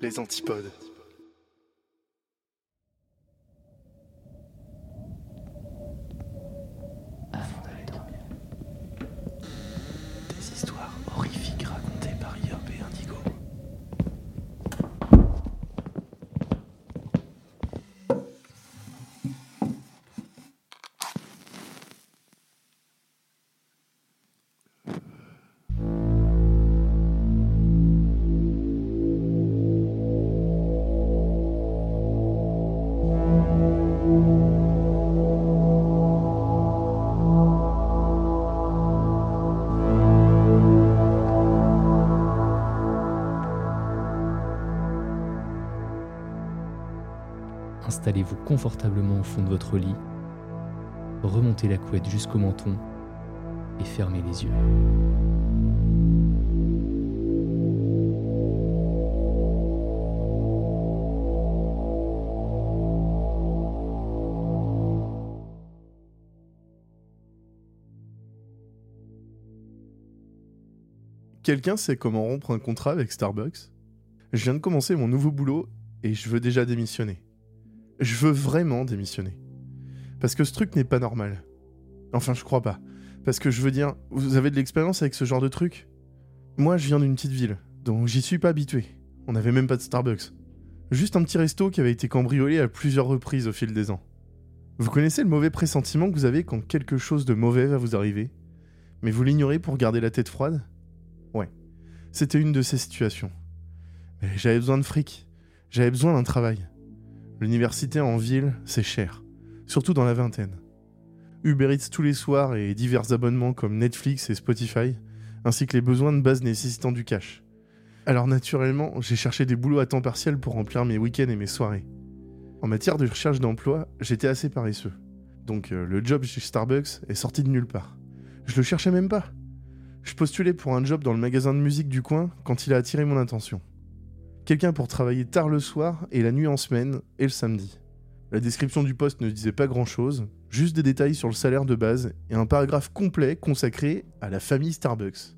Les antipodes. Installez-vous confortablement au fond de votre lit, remontez la couette jusqu'au menton et fermez les yeux. Quelqu'un sait comment rompre un contrat avec Starbucks? Je viens de commencer mon nouveau boulot et je veux déjà démissionner. Je veux vraiment démissionner. Parce que ce truc n'est pas normal. Enfin, je crois pas. Parce que je veux dire, vous avez de l'expérience avec ce genre de truc? Moi, je viens d'une petite ville, donc j'y suis pas habitué. On n'avait même pas de Starbucks. Juste un petit resto qui avait été cambriolé à plusieurs reprises au fil des ans. Vous connaissez le mauvais pressentiment que vous avez quand quelque chose de mauvais va vous arriver, mais vous l'ignorez pour garder la tête froide? Ouais, c'était une de ces situations. Mais j'avais besoin de fric, j'avais besoin d'un travail. L'université en ville, c'est cher, surtout dans la vingtaine. Uber Eats tous les soirs et divers abonnements comme Netflix et Spotify, ainsi que les besoins de base nécessitant du cash. Alors naturellement, j'ai cherché des boulots à temps partiel pour remplir mes week-ends et mes soirées. En matière de recherche d'emploi, j'étais assez paresseux. Donc euh, le job chez Starbucks est sorti de nulle part. Je le cherchais même pas. Je postulais pour un job dans le magasin de musique du coin quand il a attiré mon attention. Quelqu'un pour travailler tard le soir et la nuit en semaine et le samedi. La description du poste ne disait pas grand-chose, juste des détails sur le salaire de base et un paragraphe complet consacré à la famille Starbucks.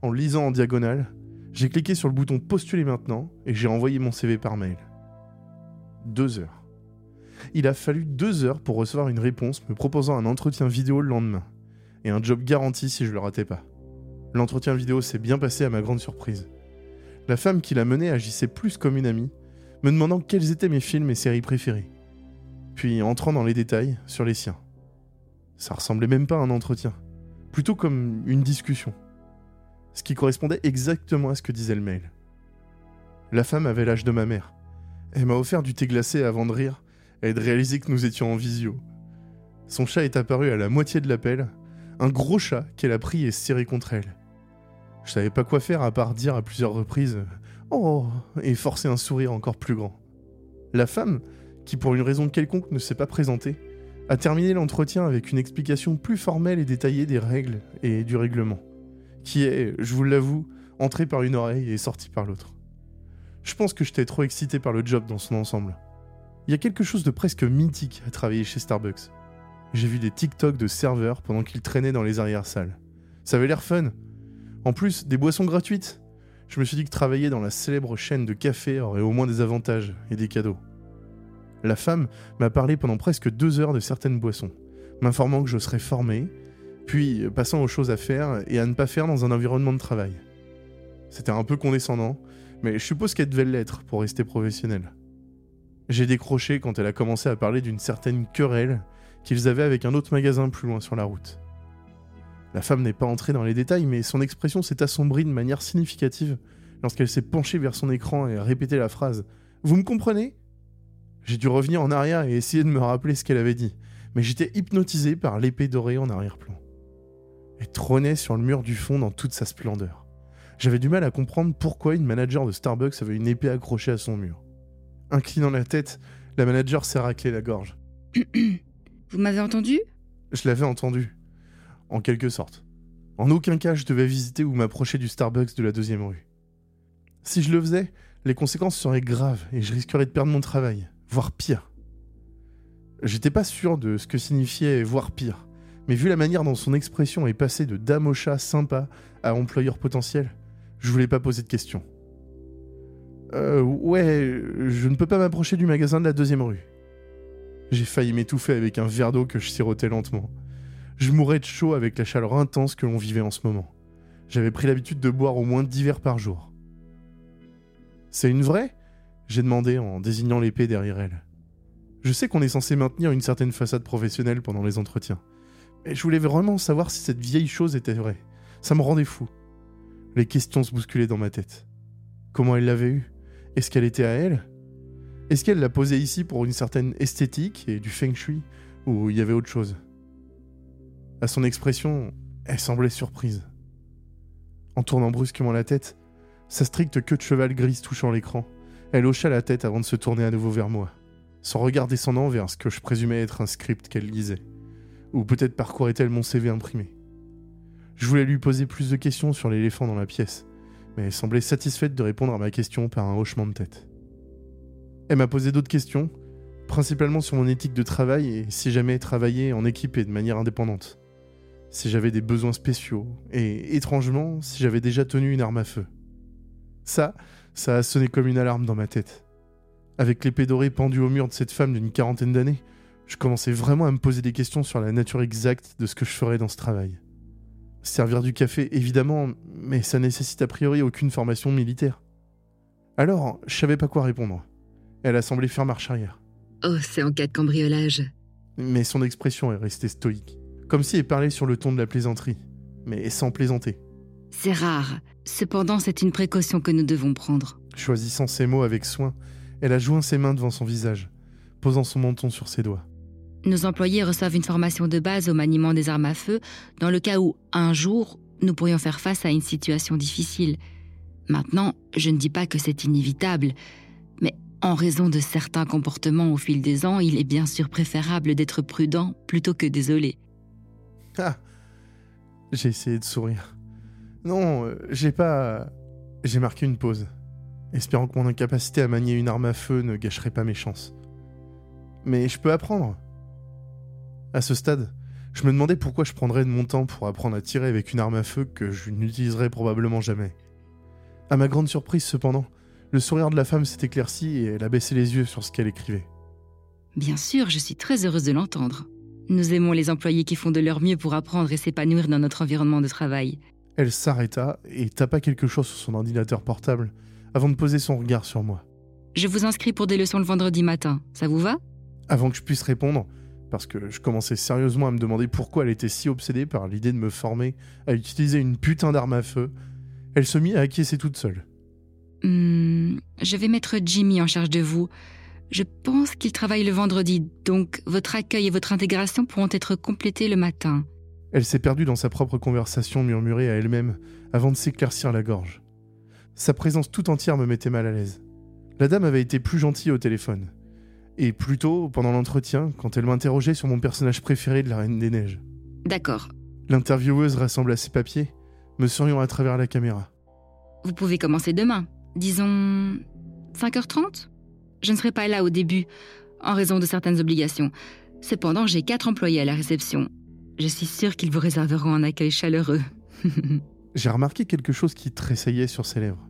En lisant en diagonale, j'ai cliqué sur le bouton Postuler maintenant et j'ai envoyé mon CV par mail. Deux heures. Il a fallu deux heures pour recevoir une réponse me proposant un entretien vidéo le lendemain, et un job garanti si je le ratais pas. L'entretien vidéo s'est bien passé à ma grande surprise. La femme qui l'a mené agissait plus comme une amie, me demandant quels étaient mes films et séries préférés. Puis entrant dans les détails sur les siens. Ça ressemblait même pas à un entretien, plutôt comme une discussion. Ce qui correspondait exactement à ce que disait le mail. La femme avait l'âge de ma mère. Elle m'a offert du thé glacé avant de rire et de réaliser que nous étions en visio. Son chat est apparu à la moitié de l'appel, un gros chat qu'elle a pris et serré contre elle. Je savais pas quoi faire à part dire à plusieurs reprises Oh et forcer un sourire encore plus grand. La femme, qui pour une raison quelconque ne s'est pas présentée, a terminé l'entretien avec une explication plus formelle et détaillée des règles et du règlement, qui est, je vous l'avoue, entrée par une oreille et sortie par l'autre. Je pense que j'étais trop excité par le job dans son ensemble. Il y a quelque chose de presque mythique à travailler chez Starbucks. J'ai vu des TikTok de serveurs pendant qu'ils traînaient dans les arrière-salles. Ça avait l'air fun. En plus, des boissons gratuites. Je me suis dit que travailler dans la célèbre chaîne de café aurait au moins des avantages et des cadeaux. La femme m'a parlé pendant presque deux heures de certaines boissons, m'informant que je serais formé, puis passant aux choses à faire et à ne pas faire dans un environnement de travail. C'était un peu condescendant, mais je suppose qu'elle devait l'être pour rester professionnelle. J'ai décroché quand elle a commencé à parler d'une certaine querelle qu'ils avaient avec un autre magasin plus loin sur la route. La femme n'est pas entrée dans les détails, mais son expression s'est assombrie de manière significative lorsqu'elle s'est penchée vers son écran et a répété la phrase Vous me comprenez? J'ai dû revenir en arrière et essayer de me rappeler ce qu'elle avait dit, mais j'étais hypnotisé par l'épée dorée en arrière-plan. Elle trônait sur le mur du fond dans toute sa splendeur. J'avais du mal à comprendre pourquoi une manager de Starbucks avait une épée accrochée à son mur. Inclinant la tête, la manager s'est raclé la gorge. Vous m'avez entendu? Je l'avais entendu. En quelque sorte. En aucun cas je devais visiter ou m'approcher du Starbucks de la deuxième rue. Si je le faisais, les conséquences seraient graves et je risquerais de perdre mon travail, voire pire. J'étais pas sûr de ce que signifiait voire pire, mais vu la manière dont son expression est passée de dame au chat sympa à employeur potentiel, je voulais pas poser de questions. Euh, ouais, je ne peux pas m'approcher du magasin de la deuxième rue. J'ai failli m'étouffer avec un verre d'eau que je sirotais lentement. Je mourais de chaud avec la chaleur intense que l'on vivait en ce moment. J'avais pris l'habitude de boire au moins 10 verres par jour. C'est une vraie? J'ai demandé en désignant l'épée derrière elle. Je sais qu'on est censé maintenir une certaine façade professionnelle pendant les entretiens. Mais je voulais vraiment savoir si cette vieille chose était vraie. Ça me rendait fou. Les questions se bousculaient dans ma tête. Comment elle l'avait eue? Est-ce qu'elle était à elle? Est-ce qu'elle l'a posée ici pour une certaine esthétique et du feng shui? Ou il y avait autre chose? À son expression, elle semblait surprise. En tournant brusquement la tête, sa stricte queue de cheval grise touchant l'écran, elle hocha la tête avant de se tourner à nouveau vers moi, son regard descendant vers ce que je présumais être un script qu'elle lisait. Ou peut-être parcourait-elle mon CV imprimé. Je voulais lui poser plus de questions sur l'éléphant dans la pièce, mais elle semblait satisfaite de répondre à ma question par un hochement de tête. Elle m'a posé d'autres questions, principalement sur mon éthique de travail et si jamais travaillé en équipe et de manière indépendante. Si j'avais des besoins spéciaux, et étrangement, si j'avais déjà tenu une arme à feu. Ça, ça a sonné comme une alarme dans ma tête. Avec l'épée dorée pendue au mur de cette femme d'une quarantaine d'années, je commençais vraiment à me poser des questions sur la nature exacte de ce que je ferais dans ce travail. Servir du café, évidemment, mais ça nécessite a priori aucune formation militaire. Alors, je savais pas quoi répondre. Elle a semblé faire marche arrière. Oh, c'est en cas de cambriolage. Mais son expression est restée stoïque, comme si elle parlait sur le ton de la plaisanterie, mais sans plaisanter. C'est rare. Cependant, c'est une précaution que nous devons prendre. Choisissant ses mots avec soin, elle a joint ses mains devant son visage, posant son menton sur ses doigts. Nos employés reçoivent une formation de base au maniement des armes à feu dans le cas où, un jour, nous pourrions faire face à une situation difficile. Maintenant, je ne dis pas que c'est inévitable, mais en raison de certains comportements au fil des ans, il est bien sûr préférable d'être prudent plutôt que désolé. Ah J'ai essayé de sourire. Non, euh, j'ai pas. J'ai marqué une pause, espérant que mon incapacité à manier une arme à feu ne gâcherait pas mes chances. Mais je peux apprendre. À ce stade, je me demandais pourquoi je prendrais de mon temps pour apprendre à tirer avec une arme à feu que je n'utiliserais probablement jamais. À ma grande surprise, cependant, le sourire de la femme s'est éclairci et elle a baissé les yeux sur ce qu'elle écrivait. Bien sûr, je suis très heureuse de l'entendre. Nous aimons les employés qui font de leur mieux pour apprendre et s'épanouir dans notre environnement de travail. Elle s'arrêta et tapa quelque chose sur son ordinateur portable avant de poser son regard sur moi. Je vous inscris pour des leçons le vendredi matin. Ça vous va? Avant que je puisse répondre, parce que je commençais sérieusement à me demander pourquoi elle était si obsédée par l'idée de me former à utiliser une putain d'arme à feu, elle se mit à acquiescer toute seule. Hmm, je vais mettre Jimmy en charge de vous. Je pense qu'il travaille le vendredi, donc votre accueil et votre intégration pourront être complétés le matin. Elle s'est perdue dans sa propre conversation murmurée à elle-même avant de s'éclaircir la gorge. Sa présence tout entière me mettait mal à l'aise. La dame avait été plus gentille au téléphone. Et plus tôt, pendant l'entretien, quand elle m'interrogeait sur mon personnage préféré de la Reine des Neiges. D'accord. L'intervieweuse rassembla ses papiers, me souriant à travers la caméra. Vous pouvez commencer demain. Disons 5h30 Je ne serai pas là au début, en raison de certaines obligations. Cependant, j'ai quatre employés à la réception je suis sûre qu'ils vous réserveront un accueil chaleureux. J'ai remarqué quelque chose qui tressaillait sur ses lèvres.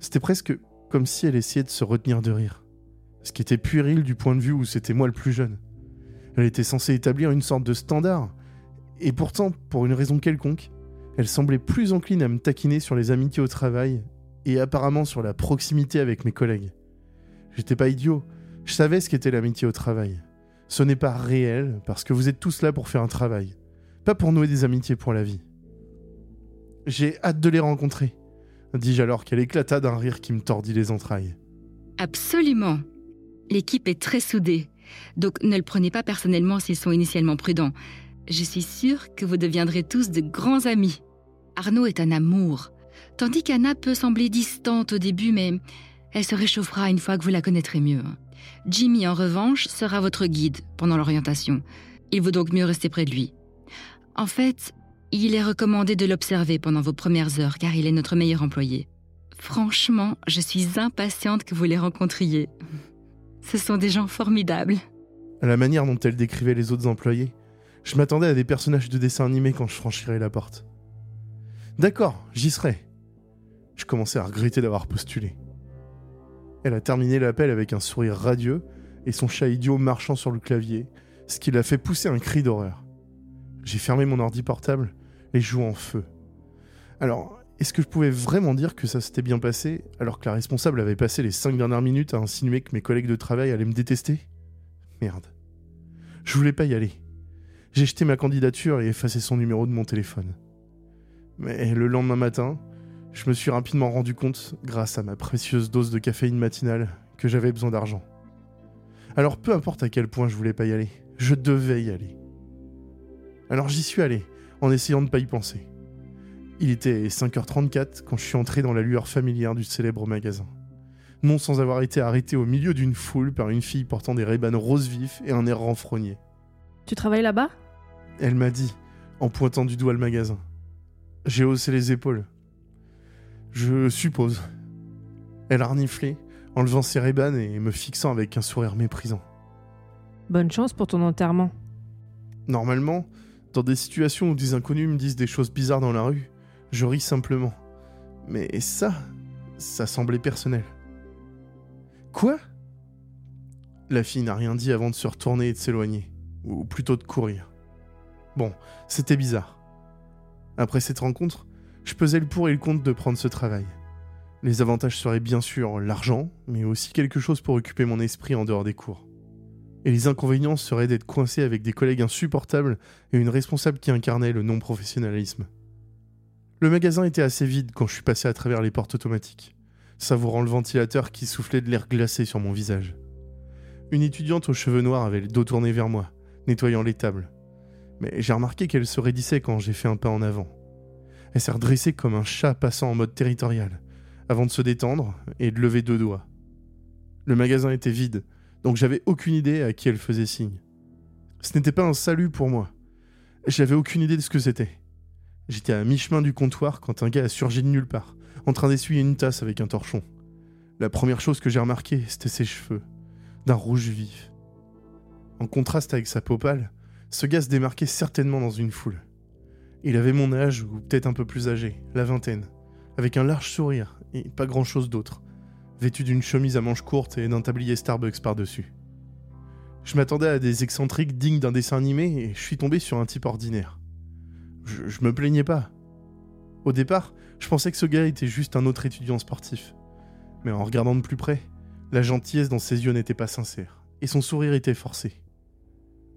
C'était presque comme si elle essayait de se retenir de rire. Ce qui était puéril du point de vue où c'était moi le plus jeune. Elle était censée établir une sorte de standard. Et pourtant, pour une raison quelconque, elle semblait plus encline à me taquiner sur les amitiés au travail et apparemment sur la proximité avec mes collègues. J'étais pas idiot, je savais ce qu'était l'amitié au travail. Ce n'est pas réel parce que vous êtes tous là pour faire un travail, pas pour nouer des amitiés pour la vie. J'ai hâte de les rencontrer, dis-je alors qu'elle éclata d'un rire qui me tordit les entrailles. Absolument. L'équipe est très soudée, donc ne le prenez pas personnellement s'ils sont initialement prudents. Je suis sûre que vous deviendrez tous de grands amis. Arnaud est un amour. Tandis qu'Anna peut sembler distante au début, mais elle se réchauffera une fois que vous la connaîtrez mieux. Jimmy, en revanche, sera votre guide pendant l'orientation. Il vaut donc mieux rester près de lui. En fait, il est recommandé de l'observer pendant vos premières heures car il est notre meilleur employé. Franchement, je suis impatiente que vous les rencontriez. Ce sont des gens formidables. À la manière dont elle décrivait les autres employés, je m'attendais à des personnages de dessin animé quand je franchirais la porte. D'accord, j'y serai. Je commençais à regretter d'avoir postulé. Elle a terminé l'appel avec un sourire radieux et son chat idiot marchant sur le clavier, ce qui l'a fait pousser un cri d'horreur. J'ai fermé mon ordi portable, les joues en feu. Alors, est-ce que je pouvais vraiment dire que ça s'était bien passé alors que la responsable avait passé les cinq dernières minutes à insinuer que mes collègues de travail allaient me détester? Merde. Je voulais pas y aller. J'ai jeté ma candidature et effacé son numéro de mon téléphone. Mais le lendemain matin, je me suis rapidement rendu compte, grâce à ma précieuse dose de caféine matinale, que j'avais besoin d'argent. Alors peu importe à quel point je voulais pas y aller, je devais y aller. Alors j'y suis allé, en essayant de ne pas y penser. Il était 5h34 quand je suis entré dans la lueur familière du célèbre magasin. Non sans avoir été arrêté au milieu d'une foule par une fille portant des rébans roses vifs et un air renfrogné. Tu travailles là-bas? Elle m'a dit, en pointant du doigt le magasin. J'ai haussé les épaules. Je suppose. Elle a reniflé, enlevant ses rébans et me fixant avec un sourire méprisant. Bonne chance pour ton enterrement. Normalement, dans des situations où des inconnus me disent des choses bizarres dans la rue, je ris simplement. Mais ça, ça semblait personnel. Quoi? La fille n'a rien dit avant de se retourner et de s'éloigner, ou plutôt de courir. Bon, c'était bizarre. Après cette rencontre, je pesais le pour et le contre de prendre ce travail. Les avantages seraient bien sûr l'argent, mais aussi quelque chose pour occuper mon esprit en dehors des cours. Et les inconvénients seraient d'être coincé avec des collègues insupportables et une responsable qui incarnait le non-professionnalisme. Le magasin était assez vide quand je suis passé à travers les portes automatiques, savourant le ventilateur qui soufflait de l'air glacé sur mon visage. Une étudiante aux cheveux noirs avait le dos tourné vers moi, nettoyant les tables. Mais j'ai remarqué qu'elle se raidissait quand j'ai fait un pas en avant. Elle s'est redressée comme un chat passant en mode territorial, avant de se détendre et de lever deux doigts. Le magasin était vide, donc j'avais aucune idée à qui elle faisait signe. Ce n'était pas un salut pour moi. J'avais aucune idée de ce que c'était. J'étais à mi-chemin du comptoir quand un gars a surgi de nulle part, en train d'essuyer une tasse avec un torchon. La première chose que j'ai remarqué, c'était ses cheveux, d'un rouge vif. En contraste avec sa peau pâle, ce gars se démarquait certainement dans une foule. Il avait mon âge, ou peut-être un peu plus âgé, la vingtaine, avec un large sourire et pas grand-chose d'autre, vêtu d'une chemise à manches courtes et d'un tablier Starbucks par-dessus. Je m'attendais à des excentriques dignes d'un dessin animé et je suis tombé sur un type ordinaire. Je, je, me plaignais pas. Au départ, je pensais que ce gars était juste un autre étudiant sportif. Mais en regardant de plus près, la gentillesse dans ses yeux n'était pas sincère, et son sourire était forcé.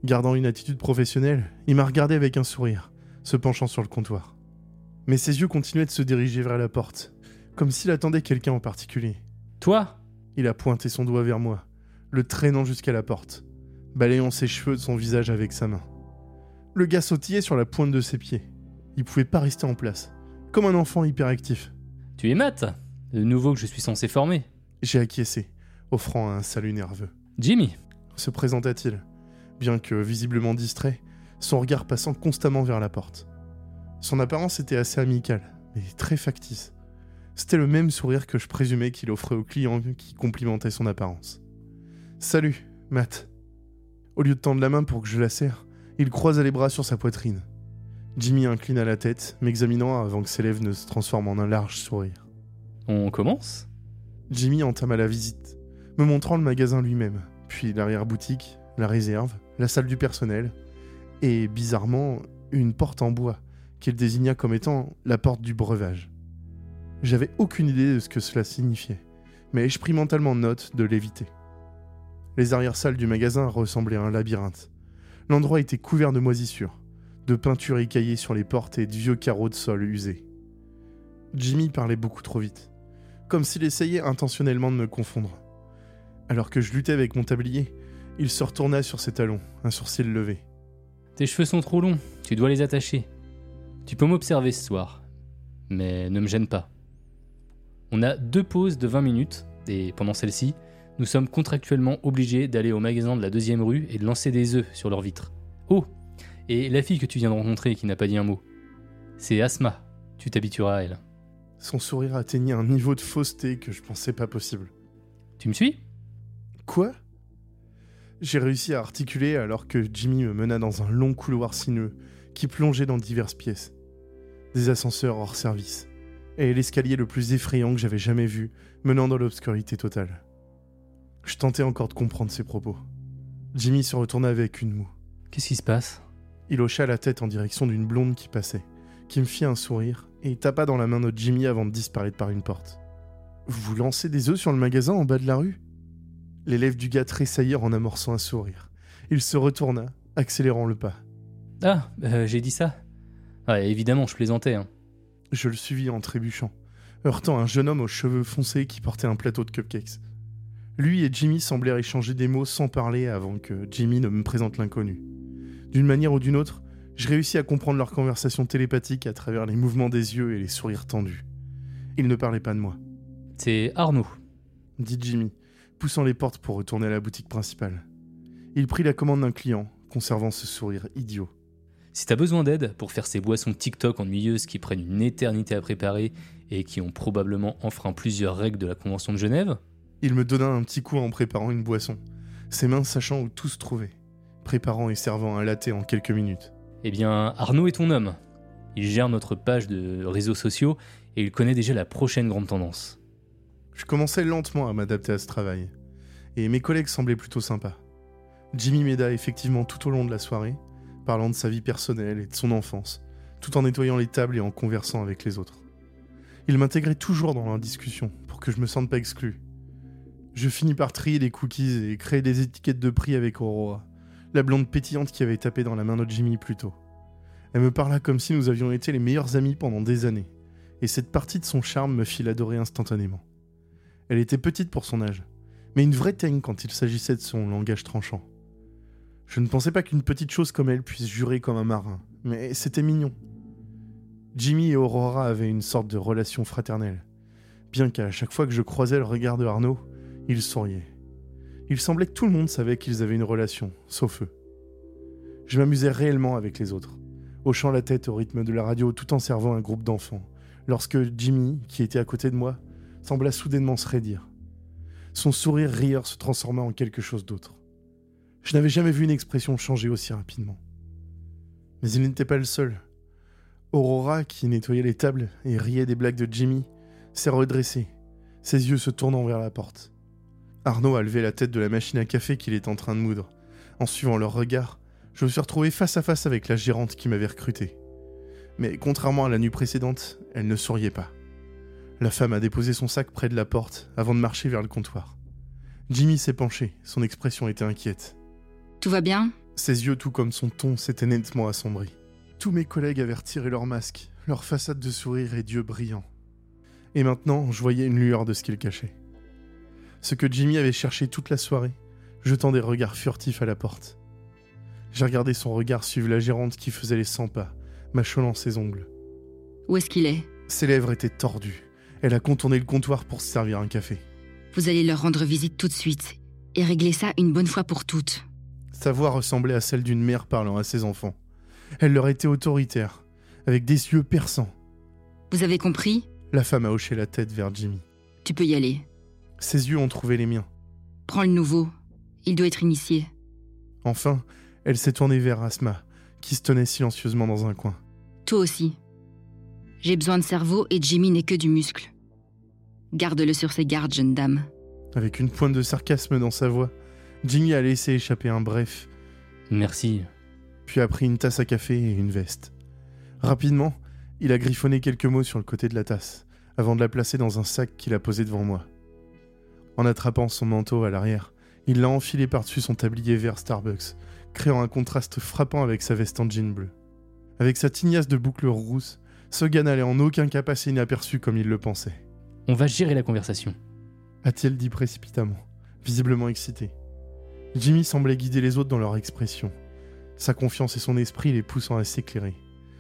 Gardant une attitude professionnelle, il m'a regardé avec un sourire, se penchant sur le comptoir. Mais ses yeux continuaient de se diriger vers la porte, comme s'il attendait quelqu'un en particulier. Toi? Il a pointé son doigt vers moi, le traînant jusqu'à la porte, balayant ses cheveux de son visage avec sa main. Le gars sautillait sur la pointe de ses pieds. Il pouvait pas rester en place, comme un enfant hyperactif. Tu es Matt, le nouveau que je suis censé former. J'ai acquiescé, offrant un salut nerveux. Jimmy? Se présenta-t-il, bien que visiblement distrait, son regard passant constamment vers la porte. Son apparence était assez amicale, mais très factice. C'était le même sourire que je présumais qu'il offrait aux clients qui complimentaient son apparence. Salut, Matt. Au lieu de tendre la main pour que je la serre, il croisa les bras sur sa poitrine. Jimmy inclina la tête, m'examinant avant que ses lèvres ne se transforment en un large sourire. On commence? Jimmy entama la visite, me montrant le magasin lui-même, puis l'arrière-boutique, la réserve, la salle du personnel, et bizarrement, une porte en bois, qu'il désigna comme étant la porte du breuvage. J'avais aucune idée de ce que cela signifiait, mais je pris mentalement note de l'éviter. Les arrière-salles du magasin ressemblaient à un labyrinthe. L'endroit était couvert de moisissures, de peintures écaillées sur les portes et de vieux carreaux de sol usés. Jimmy parlait beaucoup trop vite, comme s'il essayait intentionnellement de me confondre. Alors que je luttais avec mon tablier, il se retourna sur ses talons, un sourcil levé. Tes cheveux sont trop longs, tu dois les attacher. Tu peux m'observer ce soir. mais ne me gêne pas. On a deux pauses de 20 minutes, et pendant celle-ci, nous sommes contractuellement obligés d'aller au magasin de la deuxième rue et de lancer des œufs sur leurs vitres. Oh Et la fille que tu viens de rencontrer qui n'a pas dit un mot C'est Asma. Tu t'habitueras à elle. Son sourire atteignait un niveau de fausseté que je pensais pas possible. Tu me suis? Quoi? J'ai réussi à articuler alors que Jimmy me mena dans un long couloir sinueux qui plongeait dans diverses pièces. Des ascenseurs hors service, et l'escalier le plus effrayant que j'avais jamais vu, menant dans l'obscurité totale. Je tentais encore de comprendre ses propos. Jimmy se retourna avec une moue. Qu'est-ce qui se passe? Il hocha la tête en direction d'une blonde qui passait, qui me fit un sourire et tapa dans la main de Jimmy avant de disparaître par une porte. Vous lancez des œufs sur le magasin en bas de la rue? Les lèvres du gars tressaillirent en amorçant un sourire. Il se retourna, accélérant le pas. Ah, euh, j'ai dit ça Ouais, évidemment, je plaisantais. Hein. Je le suivis en trébuchant, heurtant un jeune homme aux cheveux foncés qui portait un plateau de cupcakes. Lui et Jimmy semblèrent échanger des mots sans parler avant que Jimmy ne me présente l'inconnu. D'une manière ou d'une autre, je réussis à comprendre leur conversation télépathique à travers les mouvements des yeux et les sourires tendus. Ils ne parlaient pas de moi. C'est Arnaud, dit Jimmy, poussant les portes pour retourner à la boutique principale. Il prit la commande d'un client, conservant ce sourire idiot. Si t'as besoin d'aide pour faire ces boissons TikTok ennuyeuses qui prennent une éternité à préparer et qui ont probablement enfreint plusieurs règles de la Convention de Genève, il me donna un petit coup en préparant une boisson, ses mains sachant où tout se trouvait, préparant et servant un latte en quelques minutes. Eh bien, Arnaud est ton homme. Il gère notre page de réseaux sociaux et il connaît déjà la prochaine grande tendance. Je commençais lentement à m'adapter à ce travail, et mes collègues semblaient plutôt sympas. Jimmy m'aida effectivement tout au long de la soirée, parlant de sa vie personnelle et de son enfance, tout en nettoyant les tables et en conversant avec les autres. Il m'intégrait toujours dans la discussion pour que je me sente pas exclu. Je finis par trier les cookies et créer des étiquettes de prix avec Aurora, la blonde pétillante qui avait tapé dans la main de Jimmy plus tôt. Elle me parla comme si nous avions été les meilleurs amis pendant des années, et cette partie de son charme me fit l'adorer instantanément. Elle était petite pour son âge, mais une vraie teigne quand il s'agissait de son langage tranchant. Je ne pensais pas qu'une petite chose comme elle puisse jurer comme un marin, mais c'était mignon. Jimmy et Aurora avaient une sorte de relation fraternelle, bien qu'à chaque fois que je croisais le regard de Arnaud, il souriait. Il semblait que tout le monde savait qu'ils avaient une relation, sauf eux. Je m'amusais réellement avec les autres, hochant la tête au rythme de la radio tout en servant un groupe d'enfants, lorsque Jimmy, qui était à côté de moi, sembla soudainement se raidir. Son sourire rieur se transforma en quelque chose d'autre. Je n'avais jamais vu une expression changer aussi rapidement. Mais il n'était pas le seul. Aurora, qui nettoyait les tables et riait des blagues de Jimmy, s'est redressée, ses yeux se tournant vers la porte. Arnaud a levé la tête de la machine à café qu'il est en train de moudre. En suivant leur regard, je me suis retrouvé face à face avec la gérante qui m'avait recruté. Mais contrairement à la nuit précédente, elle ne souriait pas. La femme a déposé son sac près de la porte avant de marcher vers le comptoir. Jimmy s'est penché, son expression était inquiète. Tout va bien? Ses yeux, tout comme son ton, s'étaient nettement assombris. Tous mes collègues avaient retiré leur masque, leur façade de sourire et d'yeux brillants. Et maintenant, je voyais une lueur de ce qu'ils cachaient. Ce que Jimmy avait cherché toute la soirée, jetant des regards furtifs à la porte. J'ai regardé son regard suivre la gérante qui faisait les 100 pas, mâchonnant ses ongles. Où est-ce qu'il est? Ses lèvres étaient tordues. Elle a contourné le comptoir pour se servir un café. Vous allez leur rendre visite tout de suite et régler ça une bonne fois pour toutes. Sa voix ressemblait à celle d'une mère parlant à ses enfants. Elle leur était autoritaire, avec des yeux perçants. Vous avez compris? La femme a hoché la tête vers Jimmy. Tu peux y aller. Ses yeux ont trouvé les miens. Prends le nouveau. Il doit être initié. Enfin, elle s'est tournée vers Asma, qui se tenait silencieusement dans un coin. Toi aussi. J'ai besoin de cerveau et Jimmy n'est que du muscle. Garde-le sur ses gardes, jeune dame. Avec une pointe de sarcasme dans sa voix, Jimmy a laissé échapper un bref, Merci. puis a pris une tasse à café et une veste. Rapidement, il a griffonné quelques mots sur le côté de la tasse, avant de la placer dans un sac qu'il a posé devant moi. En attrapant son manteau à l'arrière, il l'a enfilé par-dessus son tablier vert Starbucks, créant un contraste frappant avec sa veste en jean bleu. Avec sa tignasse de boucles rousses, ce gars n'allait en aucun cas passer inaperçu comme il le pensait. On va gérer la conversation. a-t-il dit précipitamment, visiblement excité. Jimmy semblait guider les autres dans leur expression, sa confiance et son esprit les poussant à s'éclairer,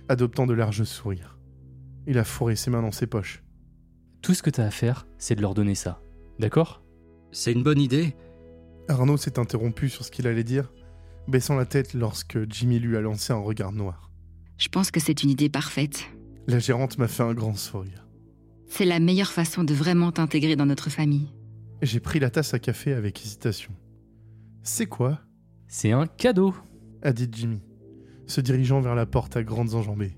adoptant de larges sourires. Il a fourré ses mains dans ses poches. Tout ce que t'as à faire, c'est de leur donner ça. D'accord? C'est une bonne idée. Arnaud s'est interrompu sur ce qu'il allait dire, baissant la tête lorsque Jimmy lui a lancé un regard noir. Je pense que c'est une idée parfaite. La gérante m'a fait un grand sourire. C'est la meilleure façon de vraiment t'intégrer dans notre famille. J'ai pris la tasse à café avec hésitation. C'est quoi? C'est un cadeau. a dit Jimmy, se dirigeant vers la porte à grandes enjambées.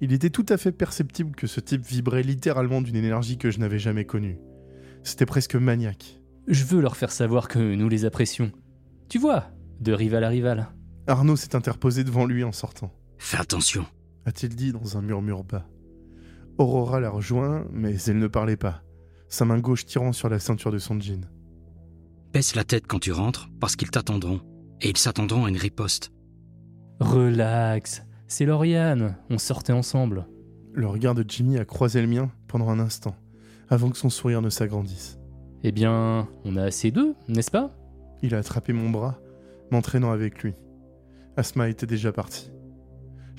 Il était tout à fait perceptible que ce type vibrait littéralement d'une énergie que je n'avais jamais connue. C'était presque maniaque. Je veux leur faire savoir que nous les apprécions. Tu vois, de rival à rival. Arnaud s'est interposé devant lui en sortant, Fais attention. A-t-il dit dans un murmure bas. Aurora la rejoint, mais elle ne parlait pas, sa main gauche tirant sur la ceinture de son jean. Baisse la tête quand tu rentres, parce qu'ils t'attendront. Et ils s'attendront à une riposte. Relax. C'est Lauriane. On sortait ensemble. Le regard de Jimmy a croisé le mien pendant un instant, avant que son sourire ne s'agrandisse. Eh bien, on a assez d'eux, n'est-ce pas? Il a attrapé mon bras, m'entraînant avec lui. Asma était déjà partie.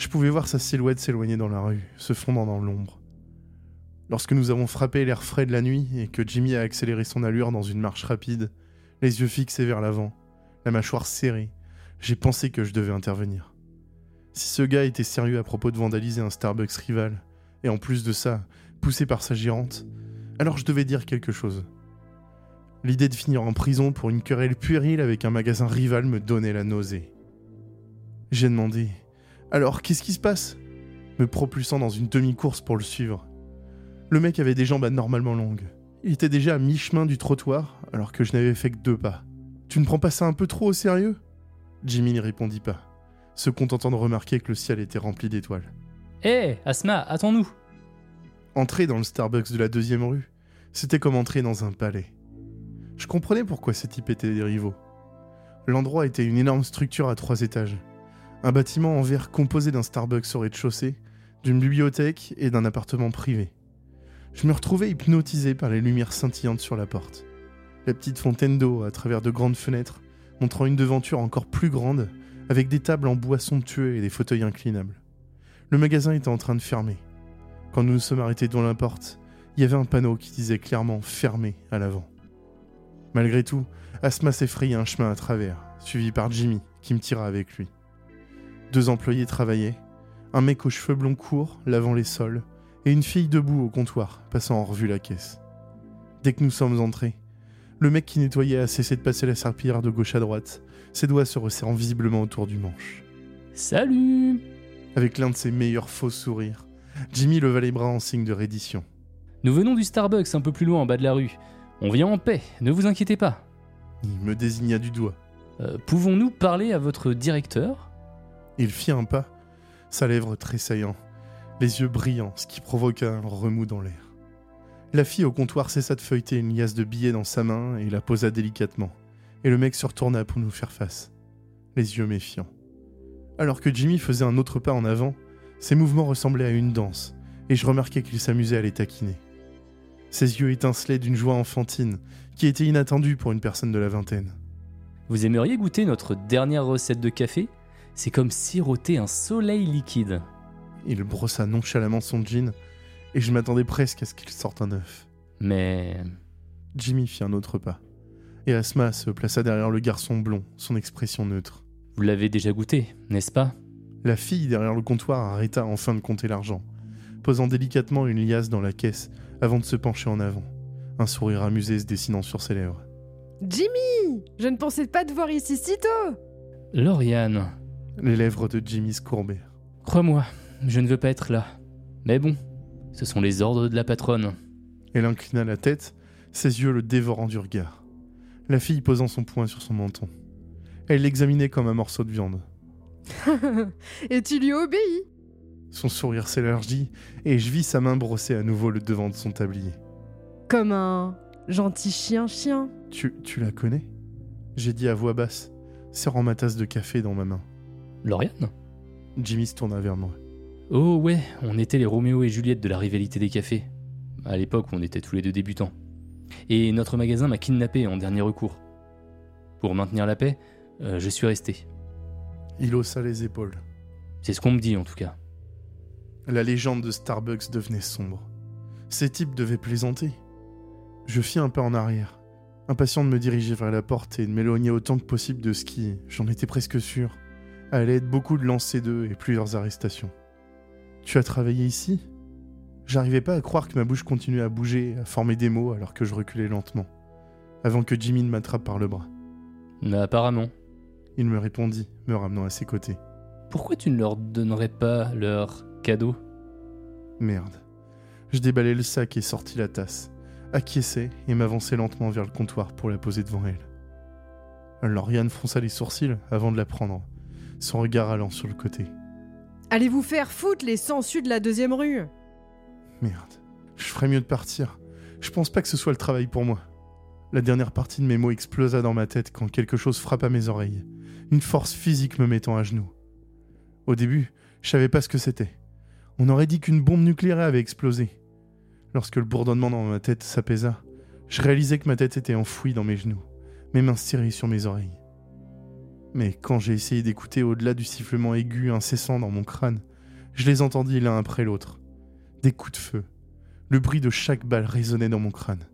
Je pouvais voir sa silhouette s'éloigner dans la rue, se fondant dans l'ombre. Lorsque nous avons frappé l'air frais de la nuit et que Jimmy a accéléré son allure dans une marche rapide, les yeux fixés vers l'avant, la mâchoire serrée, j'ai pensé que je devais intervenir. Si ce gars était sérieux à propos de vandaliser un Starbucks rival, et en plus de ça, poussé par sa gérante, alors je devais dire quelque chose. L'idée de finir en prison pour une querelle puérile avec un magasin rival me donnait la nausée. J'ai demandé Alors, qu'est-ce qui se passe? Me propulsant dans une demi-course pour le suivre. Le mec avait des jambes anormalement longues. Il était déjà à mi-chemin du trottoir, alors que je n'avais fait que deux pas. Tu ne prends pas ça un peu trop au sérieux? Jimmy n'y répondit pas, se contentant de remarquer que le ciel était rempli d'étoiles. Hé, Asma, attends-nous Entrer dans le Starbucks de la deuxième rue, c'était comme entrer dans un palais. Je comprenais pourquoi ces types étaient des rivaux. L'endroit était une énorme structure à trois étages. Un bâtiment en verre composé d'un Starbucks au rez-de-chaussée, d'une bibliothèque et d'un appartement privé. Je me retrouvais hypnotisé par les lumières scintillantes sur la porte. La petite fontaine d'eau à travers de grandes fenêtres, montrant une devanture encore plus grande, avec des tables en bois somptueux et des fauteuils inclinables. Le magasin était en train de fermer. Quand nous nous sommes arrêtés devant la porte, il y avait un panneau qui disait clairement fermé à l'avant. Malgré tout, Asma s'effrayait un chemin à travers, suivi par Jimmy, qui me tira avec lui. Deux employés travaillaient, un mec aux cheveux blonds courts, lavant les sols, et une fille debout au comptoir, passant en revue la caisse. Dès que nous sommes entrés, le mec qui nettoyait a cessé de passer la serpillière de gauche à droite, ses doigts se resserrant visiblement autour du manche. Salut Avec l'un de ses meilleurs faux sourires, Jimmy leva les bras en signe de reddition. Nous venons du Starbucks un peu plus loin en bas de la rue. On vient en paix, ne vous inquiétez pas. Il me désigna du doigt. Euh, Pouvons-nous parler à votre directeur? Il fit un pas, sa lèvre tressaillant, les yeux brillants, ce qui provoqua un remous dans l'air. La fille au comptoir cessa de feuilleter une liasse de billets dans sa main et la posa délicatement, et le mec se retourna pour nous faire face, les yeux méfiants. Alors que Jimmy faisait un autre pas en avant, ses mouvements ressemblaient à une danse, et je remarquai qu'il s'amusait à les taquiner. Ses yeux étincelaient d'une joie enfantine, qui était inattendue pour une personne de la vingtaine. Vous aimeriez goûter notre dernière recette de café? C'est comme siroter un soleil liquide. Il brossa nonchalamment son jean, et je m'attendais presque à ce qu'il sorte un œuf. Mais... Jimmy fit un autre pas, et Asma se plaça derrière le garçon blond, son expression neutre. Vous l'avez déjà goûté, n'est-ce pas? La fille derrière le comptoir arrêta enfin de compter l'argent, posant délicatement une liasse dans la caisse avant de se pencher en avant, un sourire amusé se dessinant sur ses lèvres. Jimmy Je ne pensais pas te voir ici si tôt Lauriane, Les lèvres de Jimmy se courbèrent. crois-moi, je ne veux pas être là. Mais bon, ce sont les ordres de la patronne. Elle inclina la tête, ses yeux le dévorant du regard. La fille posant son poing sur son menton. Elle l'examinait comme un morceau de viande. Et tu lui obéis Son sourire s'élargit, et je vis sa main brosser à nouveau le devant de son tablier. Comme un gentil chien-chien. Tu, tu la connais? J'ai dit à voix basse, serrant ma tasse de café dans ma main. Lauriane Jimmy se tourna vers moi. Oh ouais, on était les Roméo et Juliette de la rivalité des cafés. À l'époque, on était tous les deux débutants. Et notre magasin m'a kidnappé en dernier recours. Pour maintenir la paix, euh, je suis resté. Il haussa les épaules. C'est ce qu'on me dit en tout cas. La légende de Starbucks devenait sombre. Ces types devaient plaisanter. Je fis un pas en arrière, impatient de me diriger vers la porte et de m'éloigner autant que possible de ce qui, j'en étais presque sûr, allait être beaucoup de lancers d'eux et plusieurs arrestations. Tu as travaillé ici? J'arrivais pas à croire que ma bouche continuait à bouger, à former des mots alors que je reculais lentement, avant que Jimmy ne m'attrape par le bras. Mais apparemment. Il me répondit, me ramenant à ses côtés. Pourquoi tu ne leur donnerais pas leur cadeau? Merde. Je déballai le sac et sortis la tasse, acquiesçai et m'avançai lentement vers le comptoir pour la poser devant elle. Lauriane fronça les sourcils avant de la prendre, son regard allant sur le côté. Allez vous faire foutre les sangsues de la deuxième rue? Merde. Je ferais mieux de partir. Je pense pas que ce soit le travail pour moi. La dernière partie de mes mots explosa dans ma tête quand quelque chose frappa mes oreilles. Une force physique me mettant à genoux. Au début, je savais pas ce que c'était. On aurait dit qu'une bombe nucléaire avait explosé. Lorsque le bourdonnement dans ma tête s'apaisa, je réalisais que ma tête était enfouie dans mes genoux, mes mains serrées sur mes oreilles. Mais quand j'ai essayé d'écouter au-delà du sifflement aigu incessant dans mon crâne, je les entendis l'un après l'autre. Des coups de feu. Le bruit de chaque balle résonnait dans mon crâne.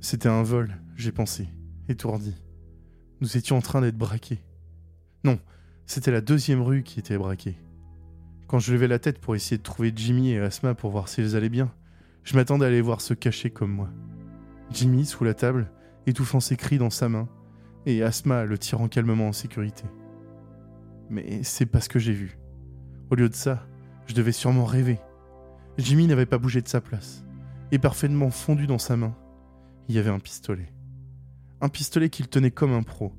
C'était un vol, j'ai pensé, étourdi. Nous étions en train d'être braqués. Non, c'était la deuxième rue qui était braquée. Quand je levais la tête pour essayer de trouver Jimmy et Asma pour voir s'ils allaient bien, je m'attendais à les voir se cacher comme moi. Jimmy sous la table, étouffant ses cris dans sa main, et Asma le tirant calmement en sécurité. Mais c'est pas ce que j'ai vu. Au lieu de ça, je devais sûrement rêver. Jimmy n'avait pas bougé de sa place, et parfaitement fondu dans sa main, il y avait un pistolet. Un pistolet qu'il tenait comme un pro,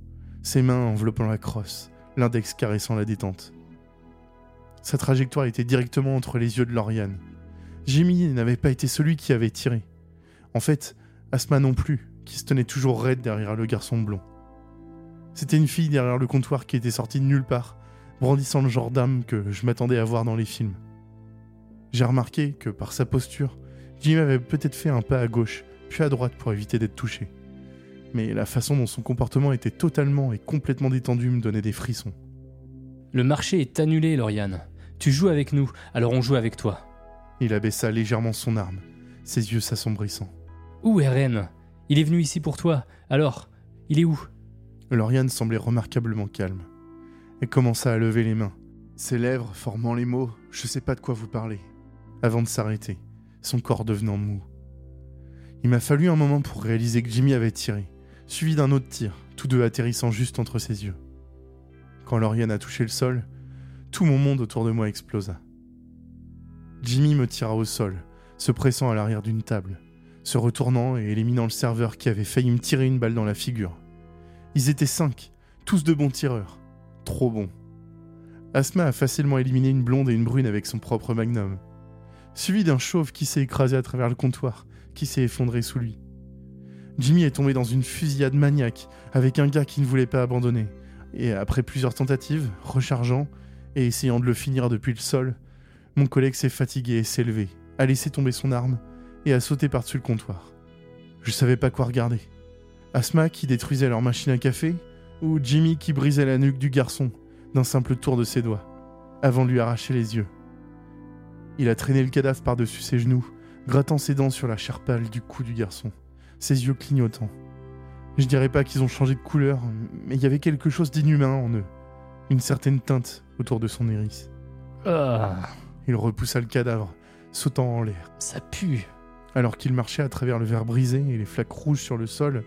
ses mains enveloppant la crosse, l'index caressant la détente. Sa trajectoire était directement entre les yeux de Lauriane. Jimmy n'avait pas été celui qui avait tiré. En fait, Asma non plus, qui se tenait toujours raide derrière le garçon blond. C'était une fille derrière le comptoir qui était sortie de nulle part, brandissant le genre d'âme que je m'attendais à voir dans les films. J'ai remarqué que par sa posture, Jimmy avait peut-être fait un pas à gauche, puis à droite pour éviter d'être touché. Mais la façon dont son comportement était totalement et complètement détendu me donnait des frissons. Le marché est annulé, Lauriane. Tu joues avec nous, alors on joue avec toi. Il abaissa légèrement son arme, ses yeux s'assombrissant. Où est Ren? Il est venu ici pour toi. Alors, il est où? Lauriane semblait remarquablement calme. Elle commença à lever les mains, ses lèvres formant les mots Je sais pas de quoi vous parlez, avant de s'arrêter, son corps devenant mou. Il m'a fallu un moment pour réaliser que Jimmy avait tiré, suivi d'un autre tir, tous deux atterrissant juste entre ses yeux. Quand Lauriane a touché le sol, tout mon monde autour de moi explosa. Jimmy me tira au sol, se pressant à l'arrière d'une table, se retournant et éliminant le serveur qui avait failli me tirer une balle dans la figure. Ils étaient cinq, tous de bons tireurs. Trop bons. Asma a facilement éliminé une blonde et une brune avec son propre magnum, suivi d'un chauve qui s'est écrasé à travers le comptoir, qui s'est effondré sous lui. Jimmy est tombé dans une fusillade maniaque avec un gars qui ne voulait pas abandonner, et après plusieurs tentatives, rechargeant et essayant de le finir depuis le sol, mon collègue s'est fatigué et s'est levé, a laissé tomber son arme et a sauté par-dessus le comptoir. Je savais pas quoi regarder. Asma qui détruisait leur machine à café, ou Jimmy qui brisait la nuque du garçon d'un simple tour de ses doigts, avant de lui arracher les yeux. Il a traîné le cadavre par-dessus ses genoux, grattant ses dents sur la chair pâle du cou du garçon, ses yeux clignotants. Je dirais pas qu'ils ont changé de couleur, mais il y avait quelque chose d'inhumain en eux, une certaine teinte autour de son iris. Ah, Il repoussa le cadavre, sautant en l'air. ça pue. Alors qu'il marchait à travers le verre brisé et les flaques rouges sur le sol,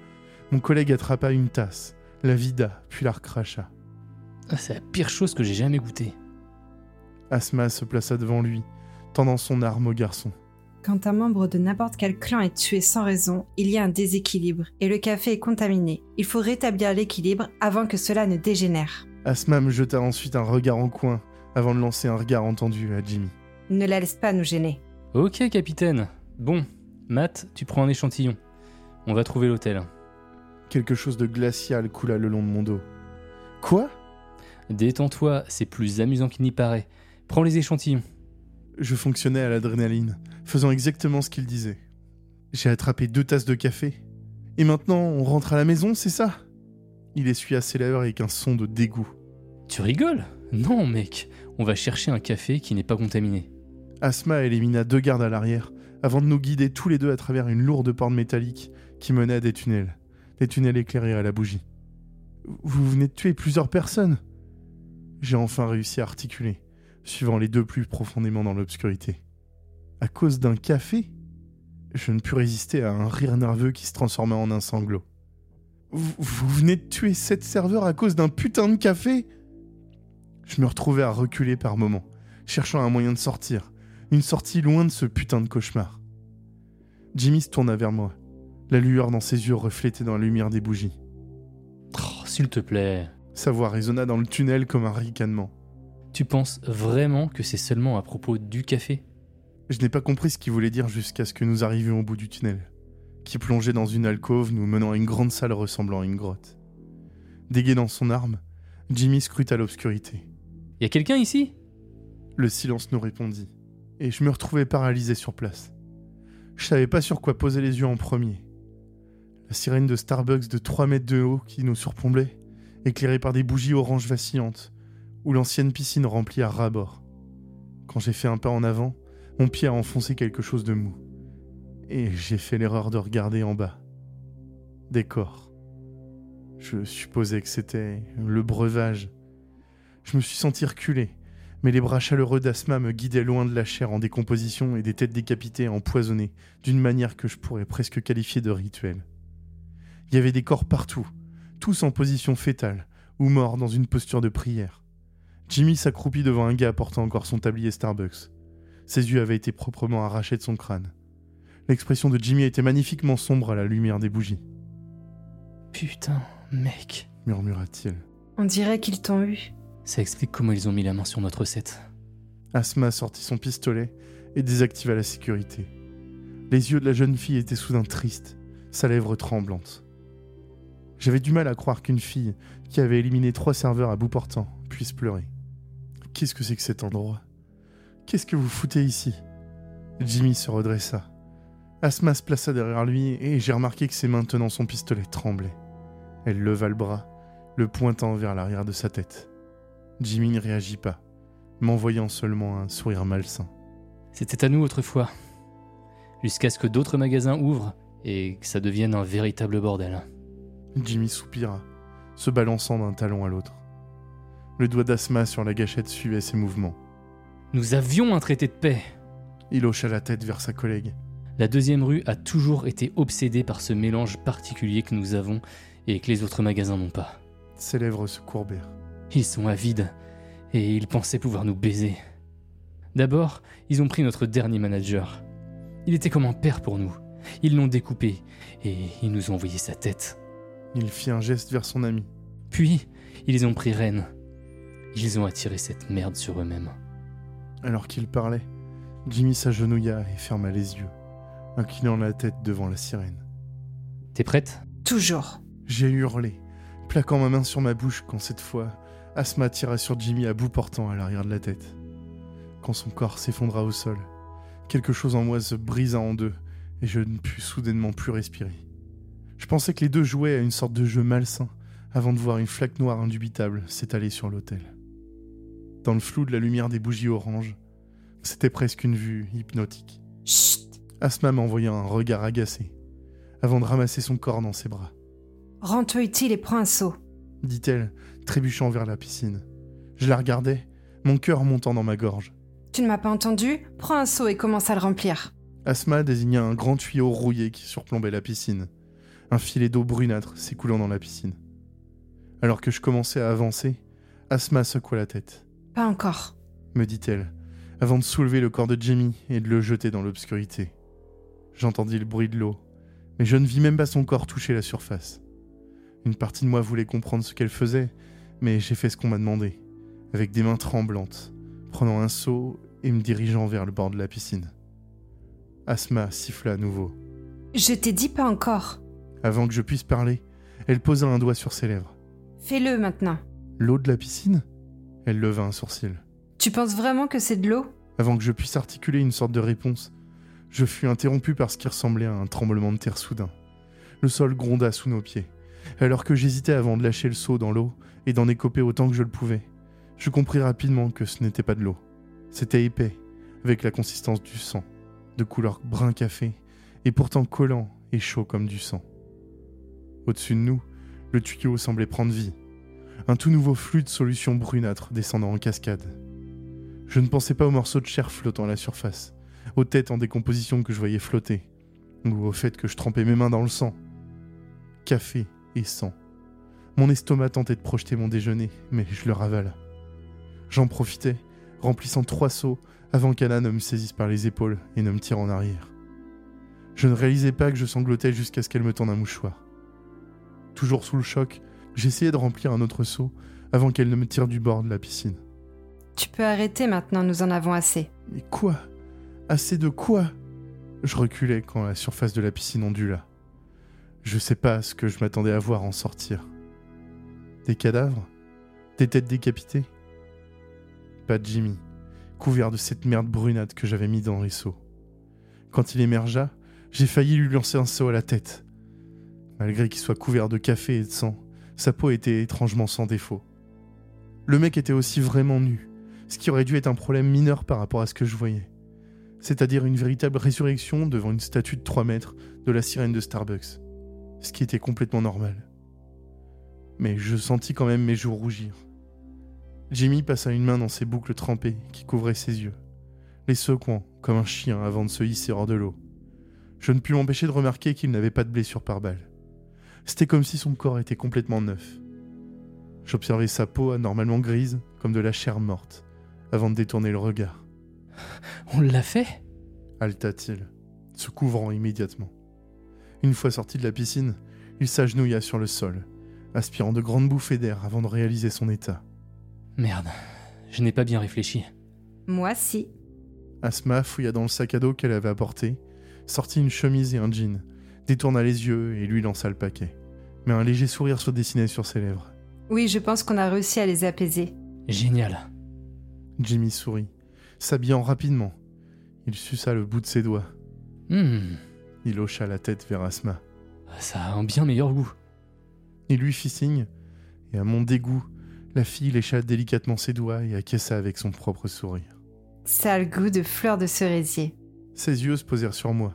mon collègue attrapa une tasse, la vida, puis la recracha. Ah, C'est la pire chose que j'ai jamais goûtée. Asma se plaça devant lui, tendant son arme au garçon. Quand un membre de n'importe quel clan est tué sans raison, il y a un déséquilibre et le café est contaminé. Il faut rétablir l'équilibre avant que cela ne dégénère. Asma me jeta ensuite un regard en coin avant de lancer un regard entendu à Jimmy. Ne la laisse pas nous gêner. Ok, capitaine. Bon, Matt, tu prends un échantillon. On va trouver l'hôtel. Quelque chose de glacial coula le long de mon dos. Quoi? Détends-toi, c'est plus amusant qu'il n'y paraît. Prends les échantillons. Je fonctionnais à l'adrénaline, faisant exactement ce qu'il disait. J'ai attrapé deux tasses de café. Et maintenant, on rentre à la maison, c'est ça? Il essuya ses lèvres avec un son de dégoût. Tu rigoles? Non, mec. On va chercher un café qui n'est pas contaminé. Asma élimina deux gardes à l'arrière avant de nous guider tous les deux à travers une lourde porte métallique qui menait à des tunnels, des tunnels éclairés à la bougie. Vous venez de tuer plusieurs personnes J'ai enfin réussi à articuler, suivant les deux plus profondément dans l'obscurité. À cause d'un café Je ne pus résister à un rire nerveux qui se transforma en un sanglot. Vous, vous venez de tuer sept serveurs à cause d'un putain de café? Je me retrouvais à reculer par moments, cherchant un moyen de sortir, une sortie loin de ce putain de cauchemar. Jimmy se tourna vers moi, la lueur dans ses yeux reflétée dans la lumière des bougies. Oh, S'il te plaît. Sa voix résonna dans le tunnel comme un ricanement. Tu penses vraiment que c'est seulement à propos du café? Je n'ai pas compris ce qu'il voulait dire jusqu'à ce que nous arrivions au bout du tunnel, qui plongeait dans une alcôve nous menant à une grande salle ressemblant à une grotte. Dégainant son arme, Jimmy scruta l'obscurité. Y a quelqu'un ici? Le silence nous répondit, et je me retrouvais paralysé sur place. Je savais pas sur quoi poser les yeux en premier. La sirène de Starbucks de 3 mètres de haut qui nous surplombait, éclairée par des bougies orange vacillantes, ou l'ancienne piscine remplie à ras-bord. Quand j'ai fait un pas en avant, mon pied a enfoncé quelque chose de mou. Et j'ai fait l'erreur de regarder en bas. Des corps. Je supposais que c'était le breuvage. Je me suis senti reculer, mais les bras chaleureux d'Asma me guidaient loin de la chair en décomposition et des têtes décapitées empoisonnées d'une manière que je pourrais presque qualifier de rituel. Il y avait des corps partout, tous en position fétale ou morts dans une posture de prière. Jimmy s'accroupit devant un gars portant encore son tablier Starbucks. Ses yeux avaient été proprement arrachés de son crâne. L'expression de Jimmy était magnifiquement sombre à la lumière des bougies. Putain, mec. murmura-t-il. On dirait qu'ils t'ont eu. Ça explique comment ils ont mis la main sur notre recette. Asma sortit son pistolet et désactiva la sécurité. Les yeux de la jeune fille étaient soudain tristes, sa lèvre tremblante. J'avais du mal à croire qu'une fille qui avait éliminé trois serveurs à bout portant puisse pleurer. Qu'est-ce que c'est que cet endroit? Qu'est-ce que vous foutez ici? Jimmy se redressa. Asma se plaça derrière lui et j'ai remarqué que ses mains tenant son pistolet tremblaient. Elle leva le bras, le pointant vers l'arrière de sa tête. Jimmy ne réagit pas, m'envoyant seulement un sourire malsain. C'était à nous autrefois. Jusqu'à ce que d'autres magasins ouvrent et que ça devienne un véritable bordel. Jimmy soupira, se balançant d'un talon à l'autre. Le doigt d'Asma sur la gâchette suivait ses mouvements. Nous avions un traité de paix. Il hocha la tête vers sa collègue. La deuxième rue a toujours été obsédée par ce mélange particulier que nous avons et que les autres magasins n'ont pas. Ses lèvres se courbèrent. Ils sont avides et ils pensaient pouvoir nous baiser. D'abord, ils ont pris notre dernier manager. Il était comme un père pour nous. Ils l'ont découpé et ils nous ont envoyé sa tête. Il fit un geste vers son ami. Puis, ils ont pris Rennes. Ils ont attiré cette merde sur eux-mêmes. Alors qu'il parlait, Jimmy s'agenouilla et ferma les yeux, inclinant la tête devant la sirène. T'es prête? Toujours. J'ai hurlé, plaquant ma main sur ma bouche quand cette fois, Asma tira sur Jimmy à bout portant à l'arrière de la tête. Quand son corps s'effondra au sol, quelque chose en moi se brisa en deux et je ne pus soudainement plus respirer. Je pensais que les deux jouaient à une sorte de jeu malsain avant de voir une flaque noire indubitable s'étaler sur l'autel. Dans le flou de la lumière des bougies oranges, c'était presque une vue hypnotique. Chut Asma m'envoya un regard agacé avant de ramasser son corps dans ses bras. Rends-toi utile et prends un seau. dit-elle, trébuchant vers la piscine. Je la regardais, mon cœur montant dans ma gorge. Tu ne m'as pas entendu? Prends un seau et commence à le remplir. Asma désigna un grand tuyau rouillé qui surplombait la piscine, un filet d'eau brunâtre s'écoulant dans la piscine. Alors que je commençais à avancer, Asma secoua la tête, Pas encore. me dit-elle, avant de soulever le corps de Jamie et de le jeter dans l'obscurité. J'entendis le bruit de l'eau, mais je ne vis même pas son corps toucher la surface. Une partie de moi voulait comprendre ce qu'elle faisait, mais j'ai fait ce qu'on m'a demandé, avec des mains tremblantes, prenant un seau et me dirigeant vers le bord de la piscine. Asma siffla à nouveau. Je t'ai dit pas encore. Avant que je puisse parler, elle posa un doigt sur ses lèvres. Fais-le maintenant. L'eau de la piscine? Elle leva un sourcil. Tu penses vraiment que c'est de l'eau? Avant que je puisse articuler une sorte de réponse, je fus interrompu par ce qui ressemblait à un tremblement de terre soudain. Le sol gronda sous nos pieds. Alors que j'hésitais avant de lâcher le seau dans l'eau et d'en écoper autant que je le pouvais, je compris rapidement que ce n'était pas de l'eau. C'était épais, avec la consistance du sang, de couleur brun café, et pourtant collant et chaud comme du sang. Au-dessus de nous, le tuyau semblait prendre vie, un tout nouveau flux de solution brunâtre descendant en cascade. Je ne pensais pas aux morceaux de chair flottant à la surface, aux têtes en décomposition que je voyais flotter, ou au fait que je trempais mes mains dans le sang. Café et sang. Mon estomac tentait de projeter mon déjeuner, mais je le ravale. J'en profitais, remplissant trois seaux avant qu'Anna ne me saisisse par les épaules et ne me tire en arrière. Je ne réalisais pas que je sanglotais jusqu'à ce qu'elle me tende un mouchoir. Toujours sous le choc, j'essayais de remplir un autre seau avant qu'elle ne me tire du bord de la piscine. Tu peux arrêter maintenant, nous en avons assez. Mais quoi? Assez de quoi? Je reculais quand la surface de la piscine ondula. Je sais pas ce que je m'attendais à voir en sortir. Des cadavres? Des têtes décapitées? Pas de Jimmy, couvert de cette merde brunâtre que j'avais mis dans les seaux. Quand il émergea, j'ai failli lui lancer un seau à la tête. Malgré qu'il soit couvert de café et de sang, sa peau était étrangement sans défaut. Le mec était aussi vraiment nu, ce qui aurait dû être un problème mineur par rapport à ce que je voyais. C'est-à-dire une véritable résurrection devant une statue de 3 mètres de la sirène de Starbucks. Ce qui était complètement normal. Mais je sentis quand même mes joues rougir. Jimmy passa une main dans ses boucles trempées qui couvraient ses yeux, les secouant comme un chien avant de se hisser hors de l'eau. Je ne pus m'empêcher de remarquer qu'il n'avait pas de blessure par balle. C'était comme si son corps était complètement neuf. J'observais sa peau anormalement grise, comme de la chair morte, avant de détourner le regard. On l'a fait? Halta-t-il, se couvrant immédiatement. Une fois sorti de la piscine, il s'agenouilla sur le sol, aspirant de grandes bouffées d'air avant de réaliser son état. Merde, je n'ai pas bien réfléchi. Moi, si. Asma fouilla dans le sac à dos qu'elle avait apporté, sortit une chemise et un jean, détourna les yeux et lui lança le paquet. Mais un léger sourire se dessinait sur ses lèvres. Oui, je pense qu'on a réussi à les apaiser. Génial. Jimmy sourit, s'habillant rapidement. Il suça le bout de ses doigts. Hmm, Il hocha la tête vers Asma. ça a un bien meilleur goût. Il lui fit signe, et à mon dégoût, la fille lécha délicatement ses doigts et acquiesça avec son propre sourire. Ça a le goût de fleurs de cerisier. Ses yeux se posèrent sur moi,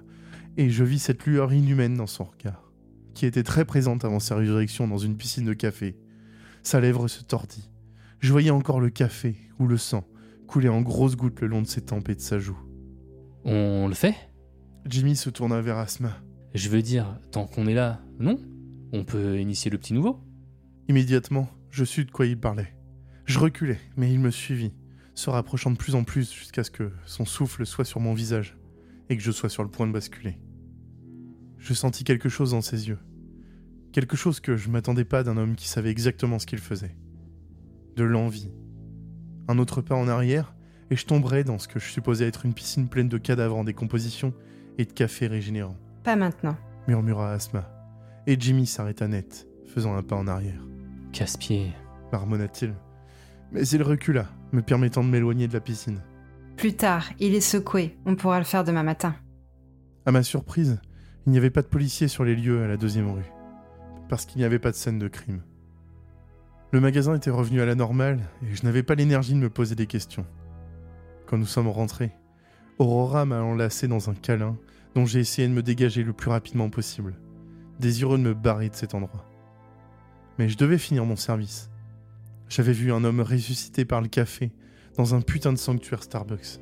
et je vis cette lueur inhumaine dans son regard, qui était très présente avant sa résurrection dans une piscine de café. Sa lèvre se tordit. Je voyais encore le café ou le sang couler en grosses gouttes le long de ses tempes et de sa joue. On le fait? Jimmy se tourna vers Asma. Je veux dire, tant qu'on est là, non? On peut initier le petit nouveau? Immédiatement, je sus de quoi il parlait. Je reculai, mais il me suivit, se rapprochant de plus en plus jusqu'à ce que son souffle soit sur mon visage et que je sois sur le point de basculer. Je sentis quelque chose dans ses yeux. Quelque chose que je m'attendais pas d'un homme qui savait exactement ce qu'il faisait. De l'envie. Un autre pas en arrière, et je tomberais dans ce que je supposais être une piscine pleine de cadavres en décomposition et de café régénérant, Pas maintenant. murmura Asma. Et Jimmy s'arrêta net, faisant un pas en arrière. Casse-pied. marmonna-t-il. Mais il recula, me permettant de m'éloigner de la piscine. Plus tard, il est secoué. On pourra le faire demain matin. À ma surprise, il n'y avait pas de policiers sur les lieux à la deuxième rue, parce qu'il n'y avait pas de scène de crime. Le magasin était revenu à la normale et je n'avais pas l'énergie de me poser des questions. Quand nous sommes rentrés, Aurora m'a enlacé dans un câlin dont j'ai essayé de me dégager le plus rapidement possible, désireux de me barrer de cet endroit. Mais je devais finir mon service. J'avais vu un homme ressuscité par le café dans un putain de sanctuaire Starbucks.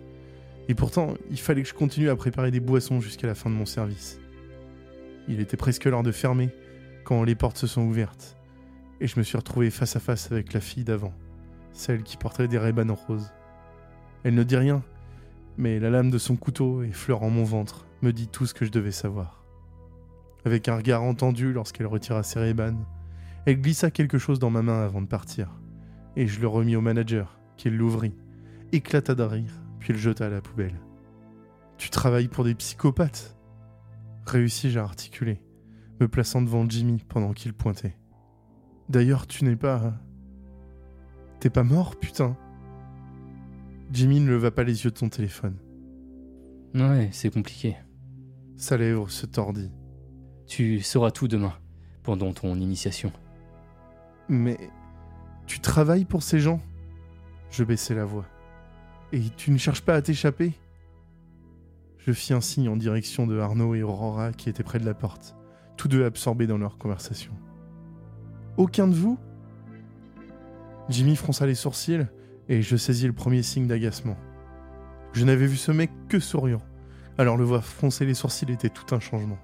Et pourtant, il fallait que je continue à préparer des boissons jusqu'à la fin de mon service. Il était presque l'heure de fermer quand les portes se sont ouvertes. Et je me suis retrouvé face à face avec la fille d'avant, celle qui portait des ray roses. Elle ne dit rien, mais la lame de son couteau effleurant mon ventre me dit tout ce que je devais savoir. Avec un regard entendu lorsqu'elle retira ses ray elle glissa quelque chose dans ma main avant de partir. Et je le remis au manager, qui l'ouvrit, éclata d'un rire, puis le jeta à la poubelle. Tu travailles pour des psychopathes Réussis-je à articuler, me plaçant devant Jimmy pendant qu'il pointait. D'ailleurs, tu n'es pas. T'es pas mort, putain Jimmy ne leva pas les yeux de son téléphone. Ouais, c'est compliqué. Sa lèvre se tordit. Tu sauras tout demain, pendant ton initiation. Mais. Tu travailles pour ces gens? Je baissai la voix. Et tu ne cherches pas à t'échapper? Je fis un signe en direction de Arnaud et Aurora qui étaient près de la porte, tous deux absorbés dans leur conversation. Aucun de vous? Jimmy fronça les sourcils et je saisis le premier signe d'agacement. Je n'avais vu ce mec que souriant, alors le voir froncer les sourcils était tout un changement.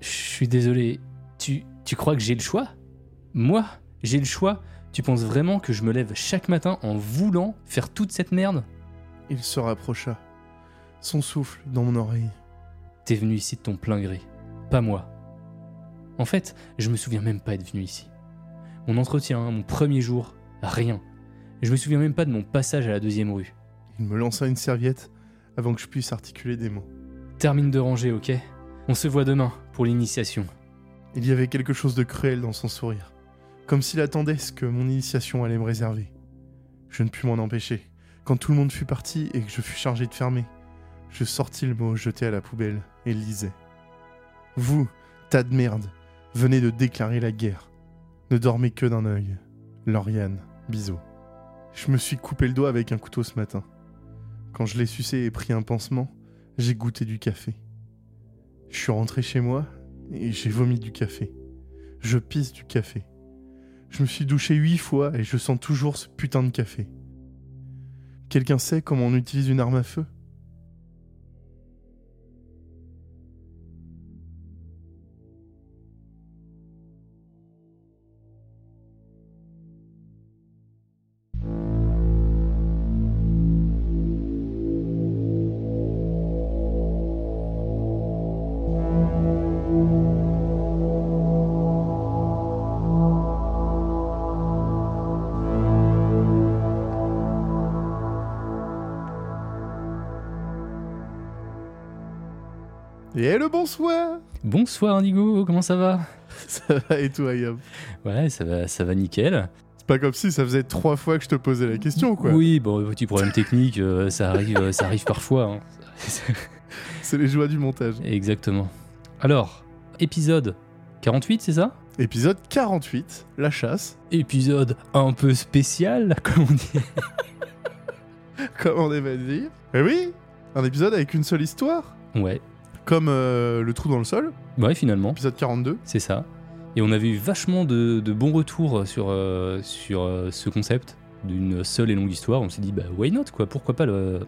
Je suis désolé. Tu, tu crois que j'ai le choix? Moi J'ai le choix Tu penses vraiment que je me lève chaque matin en voulant faire toute cette merde? Il se rapprocha, son souffle dans mon oreille. T'es venu ici de ton plein gré, pas moi. En fait, je me souviens même pas être venu ici. Mon entretien, mon premier jour, rien. Je me souviens même pas de mon passage à la deuxième rue. Il me lança une serviette avant que je puisse articuler des mots. Termine de ranger, ok? On se voit demain pour l'initiation. Il y avait quelque chose de cruel dans son sourire, comme s'il attendait ce que mon initiation allait me réserver. Je ne pus m'en empêcher. Quand tout le monde fut parti et que je fus chargé de fermer, je sortis le mot jeté à la poubelle et lisais. Vous, tas de merde, venez de déclarer la guerre. Ne dormez que d'un œil. Lauriane, bisous. Je me suis coupé le doigt avec un couteau ce matin. Quand je l'ai sucé et pris un pansement, j'ai goûté du café. Je suis rentré chez moi et j'ai vomi du café. Je pisse du café. Je me suis douché huit fois et je sens toujours ce putain de café. Quelqu'un sait comment on utilise une arme à feu? Bonsoir Bonsoir Indigo, comment ça va Ça va et toi, Ayam Ouais, ça va, ça va nickel. C'est pas comme si ça faisait trois fois que je te posais la question, quoi. Oui, bon, petit problème technique, euh, ça arrive, euh, ça arrive parfois. hein. C'est les joies du montage. Exactement. Alors, épisode 48, c'est ça? Épisode 48, la chasse. Épisode un peu spécial, comme on dit. Comme on à dire. Eh oui Un épisode avec une seule histoire. Ouais, Comme euh, Le trou dans le sol, ouais, finalement, épisode 42. c'est ça. Et on avait eu vachement de, de bons retours sur, euh, sur euh, ce concept d'une seule et longue histoire. On s'est dit, bah, why not, quoi? Pourquoi pas le,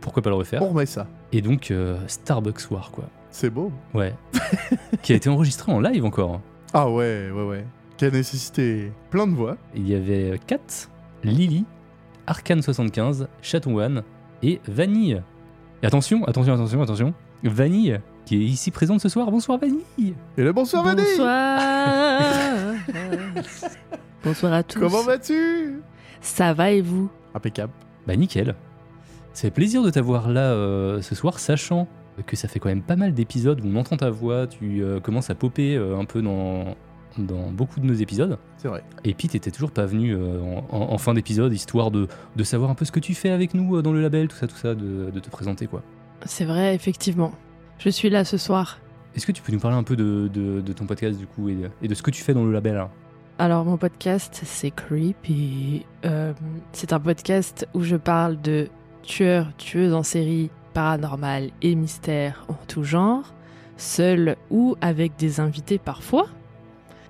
pourquoi pas le refaire? On remet ça. Et donc, Starbucks War, quoi. C'est beau. Ouais. qui a été enregistré en live encore. hein. Ah ouais, ouais, ouais. Qui a nécessité plein de voix. Il y avait Kat, Lily, Arcane75, Chaton et Vanille. Et attention, attention, attention, attention. Vanille, qui est ici présente ce soir. Bonsoir Vanille Et le bonsoir, Vanille Bonsoir Bonsoir à tous. Comment vas-tu? Ça va et vous? Impeccable. Bah nickel. Fait plaisir de t'avoir là euh, ce soir, sachant que ça fait quand même pas mal d'épisodes où on entend ta voix, tu euh, commences à popper euh, un peu dans, dans beaucoup de nos épisodes. C'est vrai. Et puis t'étais toujours pas venu euh, en, en- en fin d'épisode, histoire de, de savoir un peu ce que tu fais avec nous euh, dans le label, tout ça, tout ça, de, de te présenter quoi. C'est vrai, effectivement. Je suis là ce soir. Est-ce que tu peux nous parler un peu de, de- de ton podcast du coup et de, et de ce que tu fais dans le label Alors, mon podcast, c'est Creepy. Euh, c'est un podcast où je parle de tueurs, tueuses en série, paranormal et mystères en tout genre, seul ou avec des invités parfois.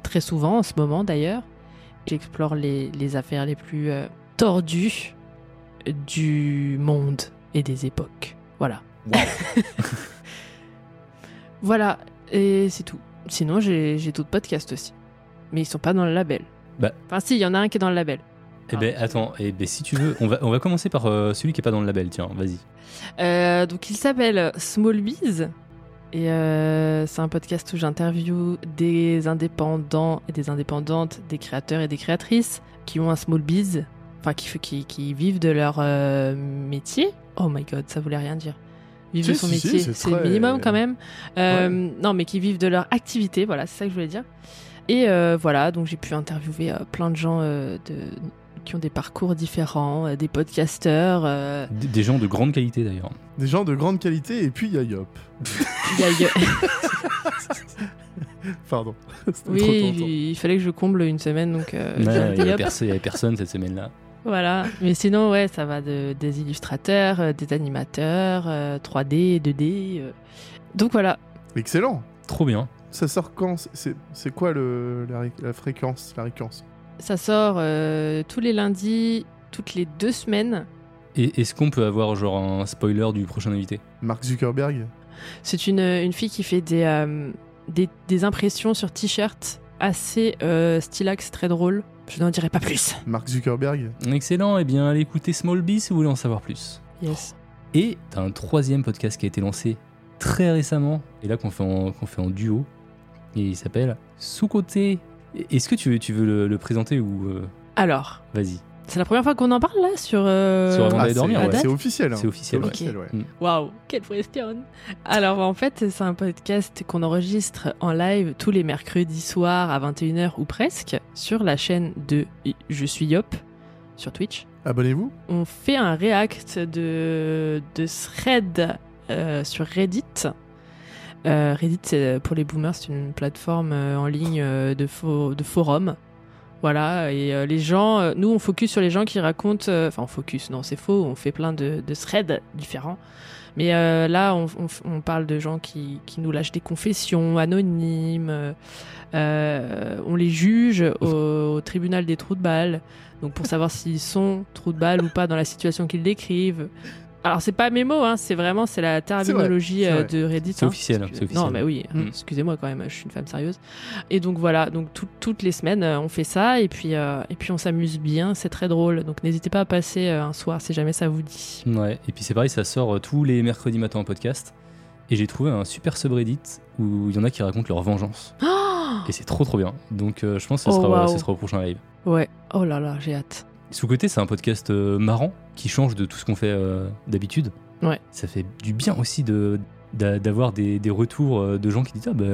Très souvent, en ce moment d'ailleurs. J'explore les, les affaires les plus euh, tordues du monde et des époques. Voilà. voilà, et c'est tout. Sinon, j'ai d'autres podcasts aussi. Mais ils sont pas dans le label. Bah. Enfin, si, il y en a un qui est dans le label. Eh ben attends, eh ben, si tu veux, on va, on va commencer par euh, celui qui est pas dans le label, tiens, vas-y. Euh, donc, il s'appelle Small Biz. Et euh, c'est un podcast où j'interviewe des indépendants et des indépendantes, des créateurs et des créatrices qui ont un small biz, enfin qui, qui, qui vivent de leur métier. Oh my god, ça voulait rien dire. Vivre Si, de son si, métier, c'est c'est le très- minimum quand même. Euh, Non, mais qui vivent de leur activité, voilà, c'est ça que je voulais dire. Et euh, voilà, donc j'ai pu interviewer euh, plein de gens euh, de, qui ont des parcours différents, euh, des podcasteurs. euh, Des, des gens de grande qualité d'ailleurs. Des gens de grande qualité et puis il y a Yop. y a- Pardon. Oui, il, il fallait que je comble une semaine, donc euh, il dit, y avait hop. perso- il y avait personne cette semaine-là. Voilà. Mais sinon, ouais, ça va de, des illustrateurs, euh, des animateurs, euh, 3D, 2D. euh. Donc voilà. Excellent. Trop bien. Ça sort quand? C'est c'est quoi le, la, ré- la fréquence La récurrence? Ça sort euh, tous les lundis, toutes les deux semaines. Et est-ce qu'on peut avoir genre un spoiler du prochain invité? Mark Zuckerberg? C'est une, une fille qui fait des, euh, des, des impressions sur t-shirt assez euh, stylax, très drôle. Je n'en dirai pas plus. Mark Zuckerberg Excellent, et bien allez écouter Small Bee si vous voulez en savoir plus. Yes. Et t'as un troisième podcast qui a été lancé très récemment, et là qu'on fait, en- qu'on fait en duo, et il s'appelle Sous-Côté. Est-ce que tu veux, tu veux le, le présenter ou euh, Alors, vas-y c'est la première fois qu'on en parle là sur. euh, Sur Avant d'aller c'est- dormir, ouais. C'est officiel. hein. C'est officiel, ouais. Mm. Waouh, quelle question Alors en fait, c'est un podcast qu'on enregistre en live tous les mercredis soirs à 21h ou presque sur la chaîne de Je suis Yop sur Twitch. Abonnez-vous. On fait un react de, de thread euh, sur Reddit. Euh, Reddit, c'est pour les boomers, c'est une plateforme euh, en ligne euh, de, fo- de forum. Voilà, et euh, les gens, euh, nous on focus sur les gens qui racontent, euh, enfin on focus, non c'est faux, on fait plein de, de threads différents. Mais là, on, on f- on parle de gens qui, qui nous lâchent des confessions anonymes, on les juge au, au tribunal des trous de balles, donc pour savoir s'ils sont trous de balles ou pas dans la situation qu'ils décrivent. Alors c'est pas mes mots, hein, c'est vraiment c'est la terminologie euh, vrai. de Reddit. C'est hein. officiel, c'est officiel. Non mais oui, hein, Mm. excusez-moi quand même, je suis une femme sérieuse. Et donc voilà, donc tout- toutes les semaines euh, on fait ça et puis euh, et puis on s'amuse bien, c'est très drôle. Donc n'hésitez pas à passer euh, un soir si jamais ça vous dit. Ouais, et puis c'est pareil, ça sort tous les mercredis matins en podcast. Et j'ai trouvé un super subreddit où il y en a qui racontent leur vengeance. Et c'est trop trop bien. Donc euh, je pense que ce Oh, sera, ce sera au prochain live. Ouais. Oh là là, j'ai hâte. Sous-côté, c'est un podcast euh, marrant qui change de tout ce qu'on fait euh, d'habitude. Ouais. Ça fait du bien aussi de d'a- d'avoir des, des retours euh, de gens qui disent ah bah,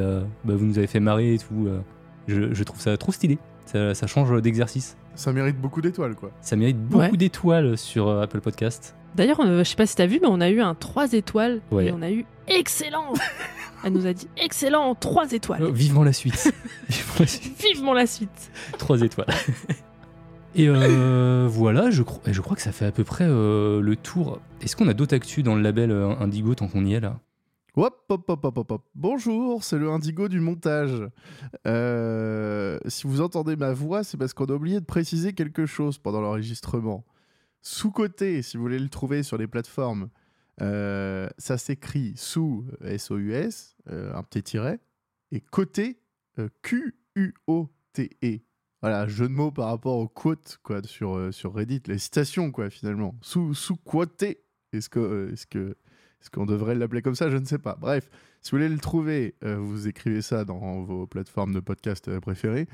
bah, vous nous avez fait marrer et tout. euh. Je, je trouve ça trop stylé. Ça, ça change d'exercice. Ça mérite beaucoup d'étoiles, quoi. Ça mérite beaucoup Ouais. d'étoiles sur Apple Podcast. D'ailleurs, je sais pas si t'as vu, mais on a eu un 3 étoiles Ouais. et on a eu excellent. Elle nous a dit excellent, 3 étoiles. Oh, vivement la suite. vivement la suite. Vivement la suite. Trois étoiles. Et euh, voilà, je, cro- je crois que ça fait à peu près euh, le tour. Est-ce qu'on a d'autres actus dans le label euh, Indigo tant qu'on y est là? Hop, hop, hop, hop, hop, hop. Bonjour, c'est le Indigo du montage. Si vous entendez ma voix, c'est parce qu'on a oublié de préciser quelque chose pendant l'enregistrement. Sous-côté, si vous voulez le trouver sur les plateformes, ça s'écrit sous S-O-U-S, un petit tiret, et côté Q-U-O-T-E. Voilà, jeu de mots par rapport aux quotes quoi, sur, euh, sur Reddit, les citations, quoi, finalement. Sous, sous quoté. Est-ce euh, que, est-ce qu'on devrait l'appeler comme ça? Je ne sais pas. Bref, si vous voulez le trouver, euh, vous écrivez ça dans vos plateformes de podcast préférées,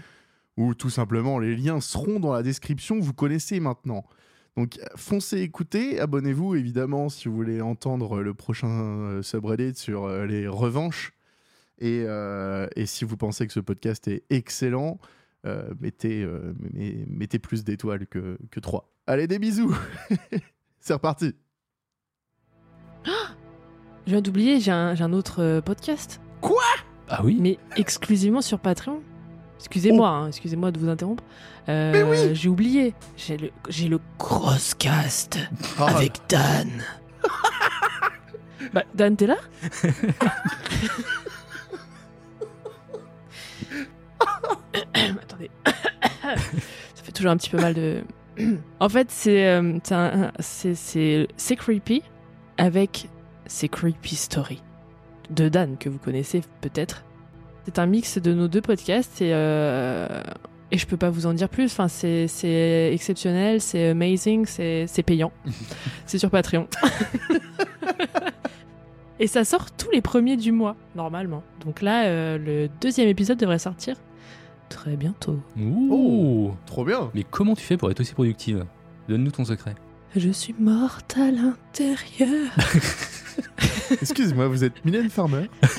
ou tout simplement les liens seront dans la description. Vous connaissez maintenant. Donc foncez écouter, abonnez-vous évidemment si vous voulez entendre le prochain euh, subreddit sur les revanches. Et, et si vous pensez que ce podcast est excellent, mettez, euh, met- mettez plus d'étoiles que, que 3. Allez, des bisous C'est reparti Je viens d'oublier, j'ai un, j'ai un autre euh, podcast, Ah oui mais exclusivement sur Patreon. Excusez-moi, hein, excusez-moi de vous interrompre. Euh, Mais oui J'ai oublié. J'ai le, j'ai le Crosscast Ah, avec Dan. bah, Dan, t'es là? toujours un petit peu mal de. en fait, c'est euh, c'est c'est- creepy avec C'est Creepy Story de Dan que vous connaissez peut-être. C'est un mix de nos deux podcasts et, euh, et je peux pas vous en dire plus. Enfin, c'est c'est exceptionnel, c'est amazing, c'est c'est payant. c'est sur Patreon. et ça sort tous les premiers du mois, normalement. Donc là, euh, le deuxième épisode devrait sortir très bientôt. Ouh Trop bien Mais comment tu fais pour être aussi productive? Donne-nous ton secret. Je suis morte à l'intérieur. Excuse-moi, vous êtes Mylène Farmer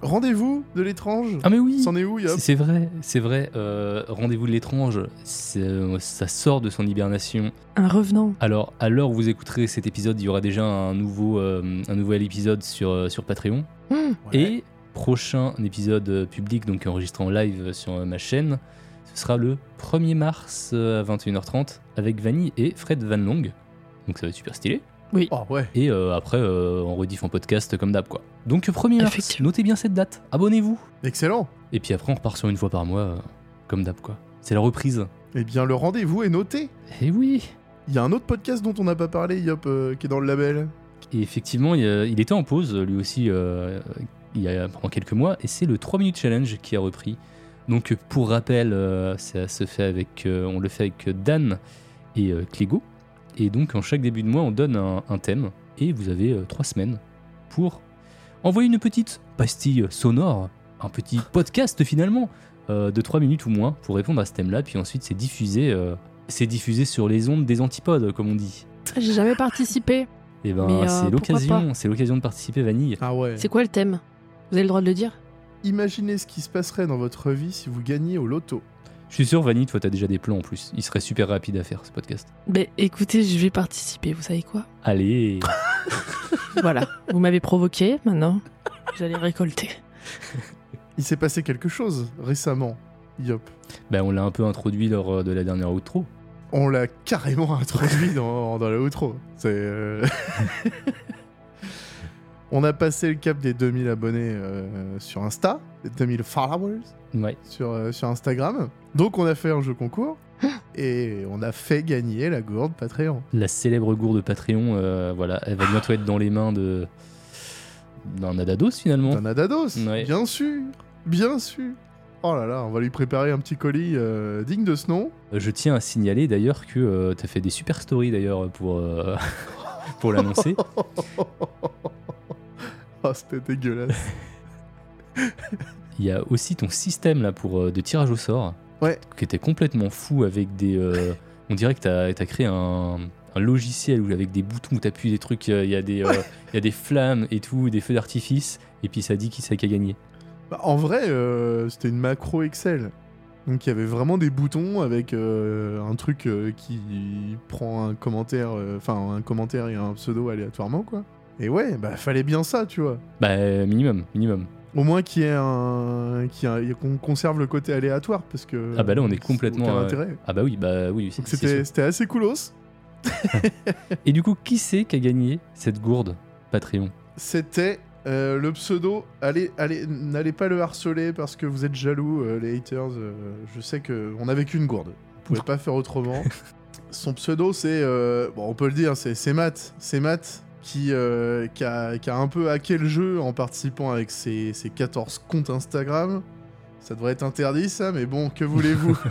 Rendez-vous de l'étrange Ah mais oui C'en est où, Yop C'est c'est vrai, c'est vrai. euh, Rendez-vous de l'étrange, euh, ça sort de son hibernation. Un revenant. Alors, à l'heure où vous écouterez cet épisode, il y aura déjà un, nouveau, euh, un nouvel épisode sur, euh, sur Patreon. Hmm. Et prochain épisode euh, public, donc enregistré en live sur euh, ma chaîne, Ce sera le 1er mars euh, à 21h30 avec Vanille et Fred Van Long. Donc ça va être super stylé. Oh ouais. Et euh, après, euh, on rediff en podcast comme d'hab quoi. Donc 1er mars, notez bien cette date. Abonnez-vous. Excellent. Et puis après, on repart sur une fois par mois euh, comme d'hab quoi. C'est la reprise. Eh bien, le rendez-vous est noté. Et oui. Il y a un autre podcast dont on n'a pas parlé, Yop, euh, qui est dans le label. Et effectivement, il, il était en pause, lui aussi, euh, il y a pendant quelques mois, et c'est le 3 minutes challenge qui a repris. Donc, pour rappel, euh, ça se fait avec, euh, on le fait avec Dan et euh, Clégo. Et donc, en chaque début de mois, on donne un, un thème, et vous avez euh, trois semaines pour envoyer une petite pastille sonore, un petit podcast finalement, euh, de 3 minutes ou moins, pour répondre à ce thème-là. Puis ensuite, c'est diffusé, euh, c'est diffusé sur les ondes des antipodes, comme on dit. J'ai jamais participé. Et ben, Mais, euh, c'est l'occasion, c'est l'occasion de participer, Vanille. Ah ouais. C'est quoi le thème? Vous avez le droit de le dire Imaginez ce qui se passerait dans votre vie si vous gagniez au loto. Je suis sûr, Vanille, toi, t'as déjà des plans en plus. Il serait super rapide à faire ce podcast. Ben écoutez, je vais participer, vous savez quoi? Allez Voilà, vous m'avez provoqué, maintenant, vous allez récolter. Il s'est passé quelque chose récemment, Yop. Ben, on l'a un peu introduit lors euh, de la dernière outro. On l'a carrément introduit dans, dans la outro. C'est. euh, On a passé le cap des 2000 abonnés euh, sur Insta, des 2000 followers Ouais. sur, euh, sur Instagram. Donc on a fait un jeu concours et on a fait gagner la gourde Patreon. La célèbre gourde Patreon, euh, voilà, elle va bientôt être dans les mains de d'un Adados finalement. D'un Adados, Ouais. bien sûr, bien sûr. Oh là là, on va lui préparer un petit colis euh, digne de ce nom. Je tiens à signaler d'ailleurs que euh, t'as fait des super stories d'ailleurs pour euh, pour l'annoncer. Oh, c'était dégueulasse. Il y a aussi ton système là pour euh, de tirage au sort. Ouais. Qui était complètement fou avec des. euh, on dirait que t'as as créé un, un logiciel où avec des boutons où t'appuies des trucs, euh, il y a des euh, il y a des flammes et tout, des feux d'artifice, et puis ça dit qui c'est qui a gagné. Bah, en vrai, euh, c'était une macro Excel. Donc il y avait vraiment des boutons avec euh, un truc euh, qui prend un commentaire, euh, enfin un commentaire et un pseudo aléatoirement quoi. Et ouais, bah fallait bien ça, tu vois. Bah minimum, minimum. Au moins qu'il y ait un, qu'on conserve le côté aléatoire parce que. Ah bah là, on est complètement, aucun euh, intérêt. Ah bah oui, bah oui. c'était assez coolos. Et du coup, qui c'est qui a gagné cette gourde Patreon? C'était euh, le pseudo. Allez, allez, n'allez pas le harceler parce que vous êtes jaloux, euh, les haters. euh, je sais que on avait qu'une gourde. Vous pouvez pas faire autrement. Son pseudo, c'est euh, bon, on peut le dire, c'est c'est Matt. Qui, euh, qui, a, qui a un peu hacké le jeu en participant avec ses, ses 14 comptes Instagram. Ça devrait être interdit, ça, mais bon, que voulez-vous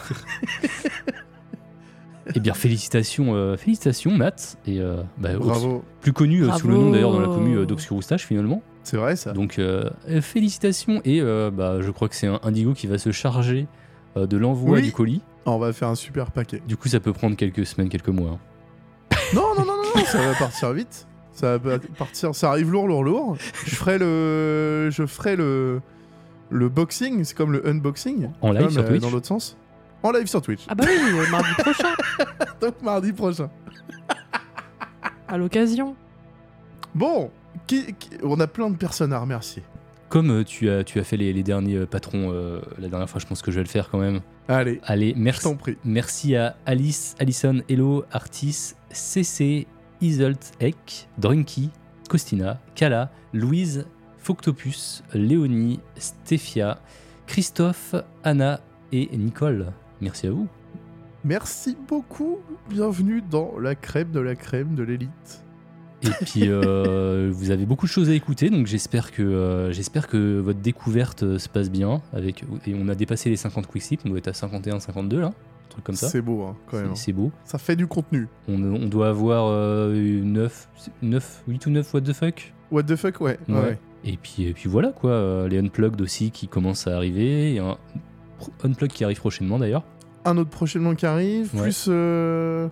Eh bien, félicitations, euh, félicitations, Matt. Et euh, bah, Bravo. plus connu euh, sous le nom d'ailleurs dans la Bravo. commu euh, d'Oxuroustache finalement. C'est vrai, ça. Donc félicitations et euh, bah, je crois que c'est un Indigo qui va se charger euh, de l'envoi Oui. du colis. On va faire un super paquet. Du coup, ça peut prendre quelques semaines, quelques mois. hein. Non, non, non, non, non, ça va partir vite. Ça va partir, ça arrive lourd, lourd, lourd. Je ferai le, je ferai le, le boxing, c'est comme le unboxing. En tu live sur mais Twitch. Dans l'autre sens. En live sur Twitch. Ah bah oui, euh, mardi prochain, Donc mardi prochain. à l'occasion. Bon, qui- qui- on a plein de personnes à remercier. Comme euh, tu, as, tu as fait les, les derniers euh, patrons euh, la dernière fois, je pense que je vais le faire quand même. Allez, Allez, je merci. t'en prie. Merci à Alice, Alison, Hello, Artis, CC, Isolt, Ek, Drunky, Costina, Kala, Louise, Foctopus, Léonie, Stéphia, Christophe, Anna et Nicole. Merci à vous. Merci beaucoup. Bienvenue dans la crème de la crème de l'élite. Et puis euh, vous avez beaucoup de choses à écouter, donc j'espère que euh, j'espère que votre découverte se passe bien. Avec et on a dépassé les 50 quickslips, on doit être à 51, 52 là, truc comme ça. C'est beau, hein, quand même. C'est- C'est beau. Ça fait du contenu. On, on doit avoir euh, 9, 9, 8 ou 9 what the fuck. What the fuck, ouais. Ouais. ouais. Et puis, et puis voilà quoi, euh, les unplugged aussi qui commencent à arriver. Il y a un pro- unplug qui arrive prochainement d'ailleurs. un autre prochainement qui arrive, Ouais. plus. euh,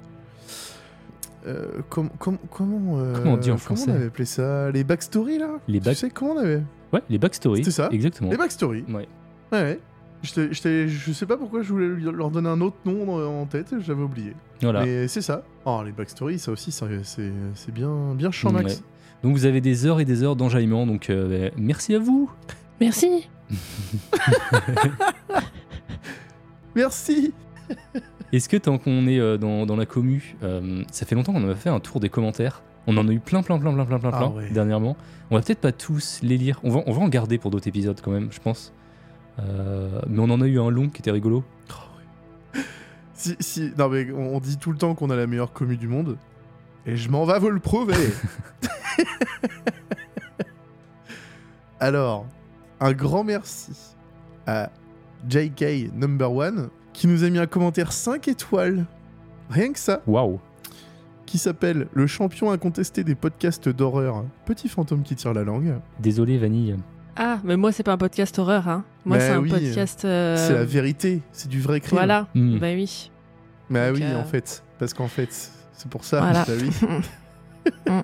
euh, com- com- comment, euh, Comment on dit en Comment français on avait appelé ça? Les backstories là? Les Tu back- sais comment on avait Ouais, les backstories. C'était ça? Exactement. Les backstories. Ouais. Ouais, ouais. J'étais- je sais pas pourquoi je voulais leur donner un autre nom en tête, j'avais oublié. Voilà. Mais c'est ça. Oh, les backstories, ça aussi, c'est bien, bien champ max. Ouais. Donc vous avez des heures et des heures d'enjaillement, donc euh, merci à vous. Merci. Merci Est-ce que tant qu'on est euh, dans, dans la commu, euh, ça fait longtemps qu'on a fait un tour des commentaires. On en a eu plein, plein, plein, plein, plein, plein, Ah plein ouais. dernièrement. On va peut-être pas tous les lire. On va, on va en garder pour d'autres épisodes quand même, je pense. Euh, mais on en a eu un long qui était rigolo. Si, si, non mais on, on dit tout le temps qu'on a la meilleure commu du monde. Et je m'en vais vous le prouver Alors, un grand merci à JK Number One qui nous a mis un commentaire 5 étoiles. Rien que ça. Waouh Qui s'appelle Le champion incontesté des podcasts d'horreur. Petit fantôme qui tire la langue. Désolé, Vanille. Ah, mais moi, c'est pas un podcast horreur, hein. Moi, Bah c'est un oui, podcast. euh, C'est la vérité. C'est du vrai crime. Voilà, Hmm. bah oui. Bah Donc, oui, euh, en fait. Parce qu'en fait, c'est pour ça. Voilà. Bah oui.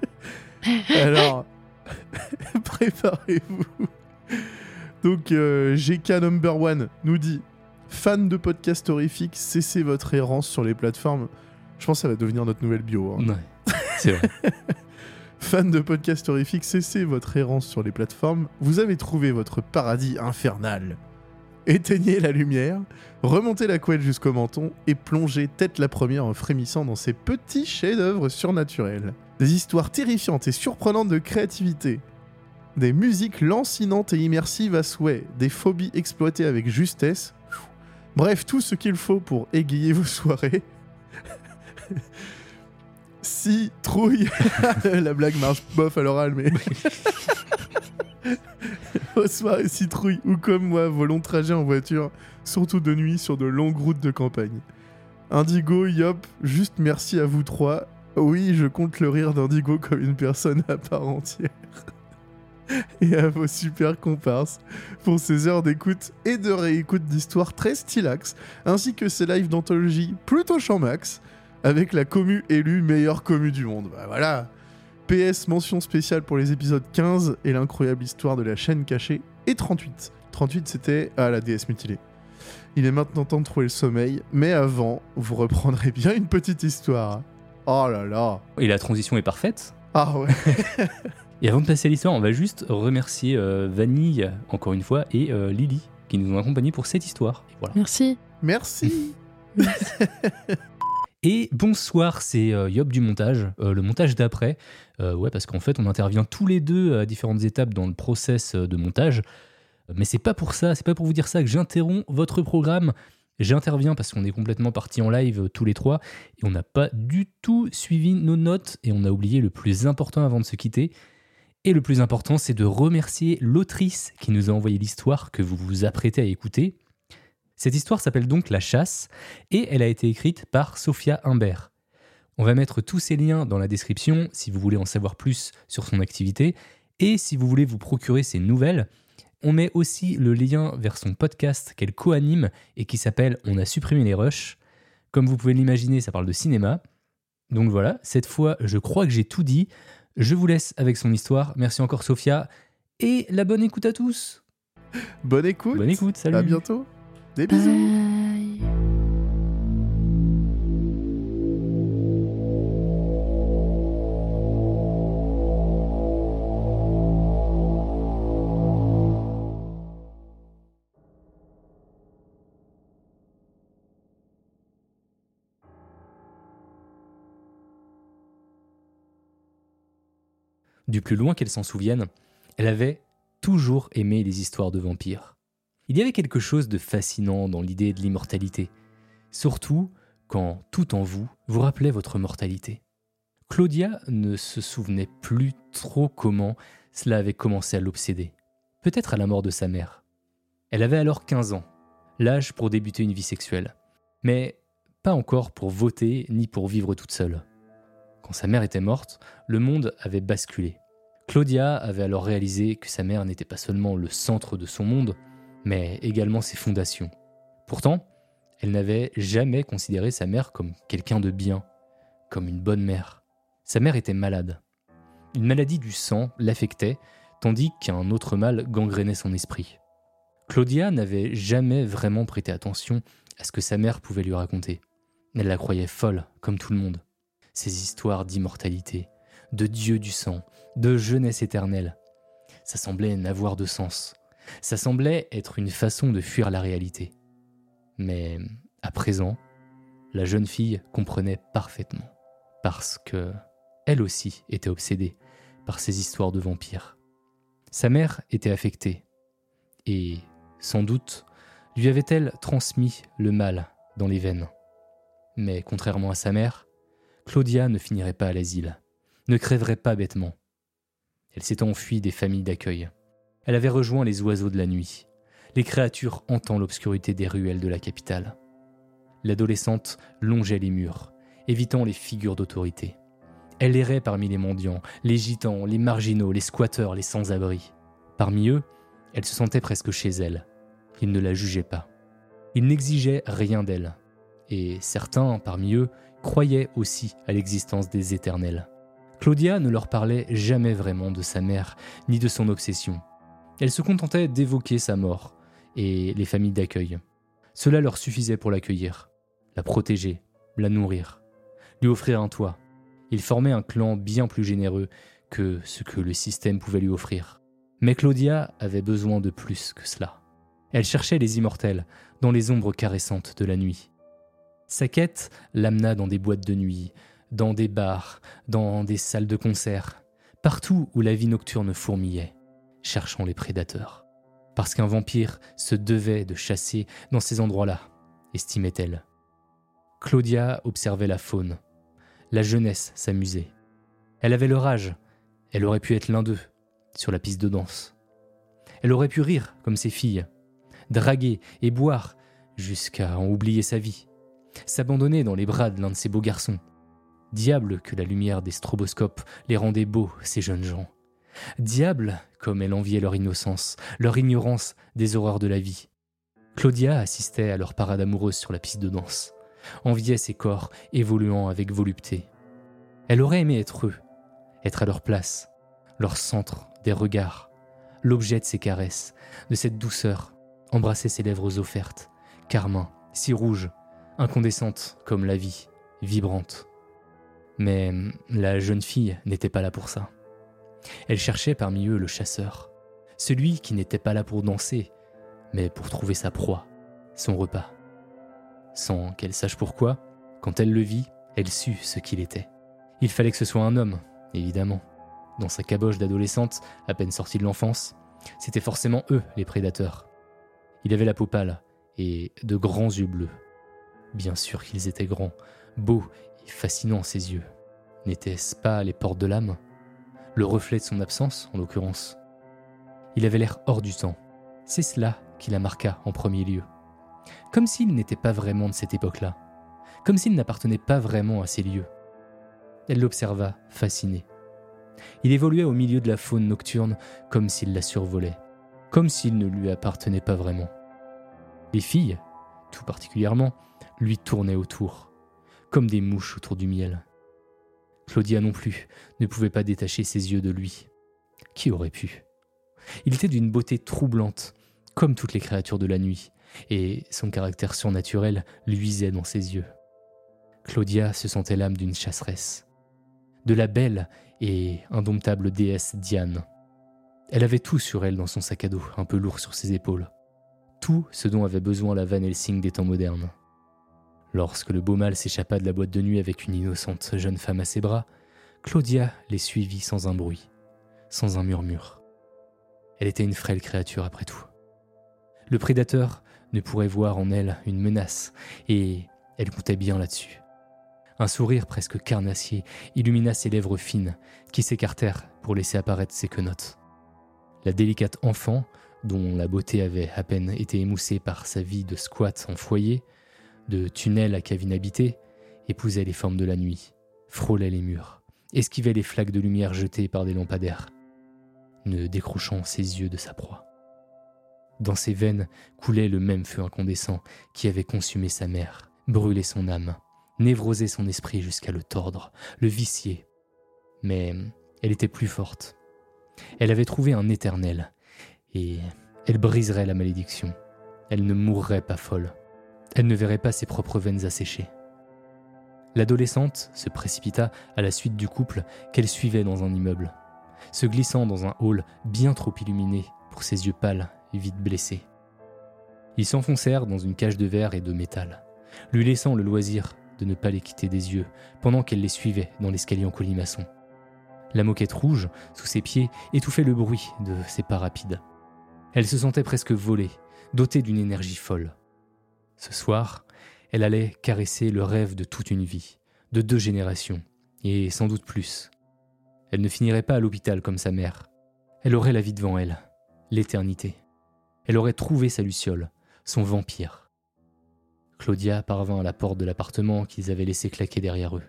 Alors, préparez-vous. Donc, euh, GK Number One nous dit Fan de podcasts horrifiques, cessez votre errance sur les plateformes. Je pense que ça va devenir notre nouvelle bio. hein. Ouais, c'est vrai. Fan de podcasts horrifiques, cessez votre errance sur les plateformes. Vous avez trouvé votre paradis infernal. Éteignez la lumière, remontez la couette jusqu'au menton et plongez tête la première en frémissant dans ces petits chefs-d'œuvre surnaturels. Des histoires terrifiantes et surprenantes de créativité. Des musiques lancinantes et immersives à souhait. Des phobies exploitées avec justesse. Bref, tout ce qu'il faut pour égayer vos soirées. si trouille. la blague marche bof à l'oral, mais. Aux soirées citrouille ou comme moi, vos longs trajets en voiture, surtout de nuit sur de longues routes de campagne. Indigo, Yop, juste merci à vous trois. Oui, je compte le rire d'Indigo comme une personne à part entière. Et à vos super comparses pour ces heures d'écoute et de réécoute d'histoires très stylax, ainsi que ces lives d'anthologie plutôt champ max, avec la commu élue meilleure commu du monde. Bah voilà, PS, mention spéciale pour les épisodes 15 et l'incroyable histoire de la chaîne cachée, et 38. 38, c'était à la DS mutilée. Il est maintenant temps de trouver le sommeil, mais avant, vous reprendrez bien une petite histoire. Oh là là Et la transition est parfaite. Ah ouais Et avant de passer à l'histoire, on va juste remercier euh, Vanille, encore une fois, et euh, Lily, qui nous ont accompagnés pour cette histoire. Voilà. Merci. Merci Et bonsoir, c'est euh, Yop du montage, euh, le montage d'après. Euh, ouais, parce qu'en fait, on intervient tous les deux à différentes étapes dans le process de montage. Mais c'est pas pour ça, c'est pas pour vous dire ça que j'interromps votre programme. J'interviens parce qu'on est complètement partis en live tous les trois et on n'a pas du tout suivi nos notes et on a oublié le plus important avant de se quitter. Et le plus important, c'est de remercier l'autrice qui nous a envoyé l'histoire que vous vous apprêtez à écouter. Cette histoire s'appelle donc La chasse et elle a été écrite par Sophia Humbert. On va mettre tous ces liens dans la description si vous voulez en savoir plus sur son activité et si vous voulez vous procurer ses nouvelles. On met aussi le lien vers son podcast qu'elle co-anime et qui s'appelle On a supprimé les rushs. Comme vous pouvez l'imaginer, ça parle de cinéma. Donc voilà, cette fois, je crois que j'ai tout dit. Je vous laisse avec son histoire. Merci encore Sophia et la bonne écoute à tous. Bonne écoute Bonne écoute, salut. À bientôt Du plus loin qu'elle s'en souvienne, elle avait toujours aimé les histoires de vampires. Il y avait quelque chose de fascinant dans l'idée de l'immortalité, surtout quand tout en vous vous rappelait votre mortalité. Claudia ne se souvenait plus trop comment cela avait commencé à l'obséder, peut-être à la mort de sa mère. Elle avait alors 15 ans, l'âge pour débuter une vie sexuelle, mais pas encore pour voter ni pour vivre toute seule. Quand sa mère était morte, le monde avait basculé. Claudia avait alors réalisé que sa mère n'était pas seulement le centre de son monde, mais également ses fondations. Pourtant, elle n'avait jamais considéré sa mère comme quelqu'un de bien, comme une bonne mère. Sa mère était malade. Une maladie du sang l'affectait, tandis qu'un autre mal gangrénait son esprit. Claudia n'avait jamais vraiment prêté attention à ce que sa mère pouvait lui raconter. Elle la croyait folle, comme tout le monde. Ces histoires d'immortalité, de Dieu du sang, de jeunesse éternelle. Ça semblait n'avoir de sens. Ça semblait être une façon de fuir la réalité. Mais À présent, la jeune fille comprenait parfaitement, parce que elle aussi était obsédée par ces histoires de vampires. Sa mère était affectée, et, sans doute, lui avait-elle transmis le mal dans les veines. Mais contrairement à sa mère, Claudia ne finirait pas à l'asile, ne crèverait pas bêtement. Elle s'était enfuie des familles d'accueil. Elle avait rejoint les oiseaux de la nuit, les créatures hantant l'obscurité des ruelles de la capitale. L'adolescente longeait les murs, évitant les figures d'autorité. Elle errait parmi les mendiants, les gitans, les marginaux, les squatteurs, les sans-abri. Parmi eux, elle se sentait presque chez elle. Ils ne la jugeaient pas. Ils n'exigeaient rien d'elle. Et certains, parmi eux, croyaient aussi à l'existence des éternels. Claudia ne leur parlait jamais vraiment de sa mère, ni de son obsession. Elle se contentait d'évoquer sa mort et les familles d'accueil. Cela leur suffisait pour l'accueillir, la protéger, la nourrir, lui offrir un toit. Ils formaient un clan bien plus généreux que ce que le système pouvait lui offrir. Mais Claudia avait besoin de plus que cela. Elle cherchait les immortels dans les ombres caressantes de la nuit. Sa quête l'amena dans des boîtes de nuit, dans des bars, dans des salles de concert, partout où la vie nocturne fourmillait, cherchant les prédateurs. Parce qu'un vampire se devait de chasser dans ces endroits-là, estimait-elle. Claudia observait la faune. La jeunesse s'amusait. Elle avait leur âge. Elle aurait pu être l'un d'eux, sur la piste de danse. Elle aurait pu rire comme ses filles, draguer et boire jusqu'à en oublier sa vie, s'abandonner dans les bras de l'un de ces beaux garçons. Diable que la lumière des stroboscopes les rendait beaux, ces jeunes gens. Diable comme elle enviait leur innocence, leur ignorance des horreurs de la vie. Claudia assistait à leur parade amoureuse sur la piste de danse, enviait ces corps évoluant avec volupté. Elle aurait aimé être eux, être à leur place, leur centre des regards, l'objet de ses caresses, de cette douceur, embrasser ses lèvres offertes, carmin, si rouges, incandescentes comme la vie, vibrantes. Mais la jeune fille n'était pas là pour ça. Elle cherchait parmi eux le chasseur, celui qui n'était pas là pour danser, mais pour trouver sa proie, son repas. Sans qu'elle sache pourquoi, quand elle le vit, elle sut ce qu'il était. Il fallait que ce soit un homme, évidemment. Dans sa caboche d'adolescente, à peine sortie de l'enfance, c'était forcément eux les prédateurs. Il avait la peau pâle et de grands yeux bleus. Bien sûr qu'ils étaient grands, beaux et fascinants ses yeux. N'étaient-ce pas les portes de l'âme? Le reflet de son absence, en l'occurrence. Il avait l'air hors du temps. C'est cela qui la marqua en premier lieu. Comme s'il n'était pas vraiment de cette époque-là. Comme s'il n'appartenait pas vraiment à ces lieux. Elle l'observa, fascinée. Il évoluait au milieu de la faune nocturne comme s'il la survolait, comme s'il ne lui appartenait pas vraiment. Les filles, tout particulièrement, lui tournaient autour, comme des mouches autour du miel. Claudia non plus ne pouvait pas détacher ses yeux de lui. Qui aurait pu? Il était d'une beauté troublante, comme toutes les créatures de la nuit, et son caractère surnaturel luisait dans ses yeux. Claudia se sentait l'âme d'une chasseresse, de la belle et indomptable déesse Diane. Elle avait tout sur elle dans son sac à dos, un peu lourd sur ses épaules. Tout ce dont avait besoin la Van Helsing des temps modernes. Lorsque le beau mâle s'échappa de la boîte de nuit avec une innocente jeune femme à ses bras, Claudia les suivit sans un bruit, sans un murmure. Elle était une frêle créature après tout. Le prédateur ne pourrait voir en elle une menace, et elle comptait bien là-dessus. Un sourire presque carnassier illumina ses lèvres fines, qui s'écartèrent pour laisser apparaître ses quenottes. La délicate enfant, dont la beauté avait à peine été émoussée par sa vie de squat en foyer, de tunnel à cabine habitée, épousait les formes de la nuit, frôlait les murs, esquivait les flaques de lumière jetées par des lampadaires, ne décrochant ses yeux de sa proie. Dans ses veines coulait le même feu incandescent qui avait consumé sa mère, brûlé son âme, névrosé son esprit jusqu'à le tordre, le vicier. Mais elle était plus forte. Elle avait trouvé un éternel, et elle briserait la malédiction. Elle ne mourrait pas folle. Elle ne verrait pas ses propres veines asséchées. L'adolescente se précipita à la suite du couple qu'elle suivait dans un immeuble, se glissant dans un hall bien trop illuminé pour ses yeux pâles et vite blessés. Ils s'enfoncèrent dans une cage de verre et de métal, lui laissant le loisir de ne pas les quitter des yeux pendant qu'elle les suivait dans l'escalier en colimaçon. La moquette rouge, sous ses pieds, étouffait le bruit de ses pas rapides. Elle se sentait presque volée, dotée d'une énergie folle. Ce soir, elle allait caresser le rêve de toute une vie, de deux générations, et sans doute plus. Elle ne finirait pas à l'hôpital comme sa mère. Elle aurait la vie devant elle, l'éternité. Elle aurait trouvé sa luciole, son vampire. Claudia parvint à la porte de l'appartement qu'ils avaient laissé claquer derrière eux.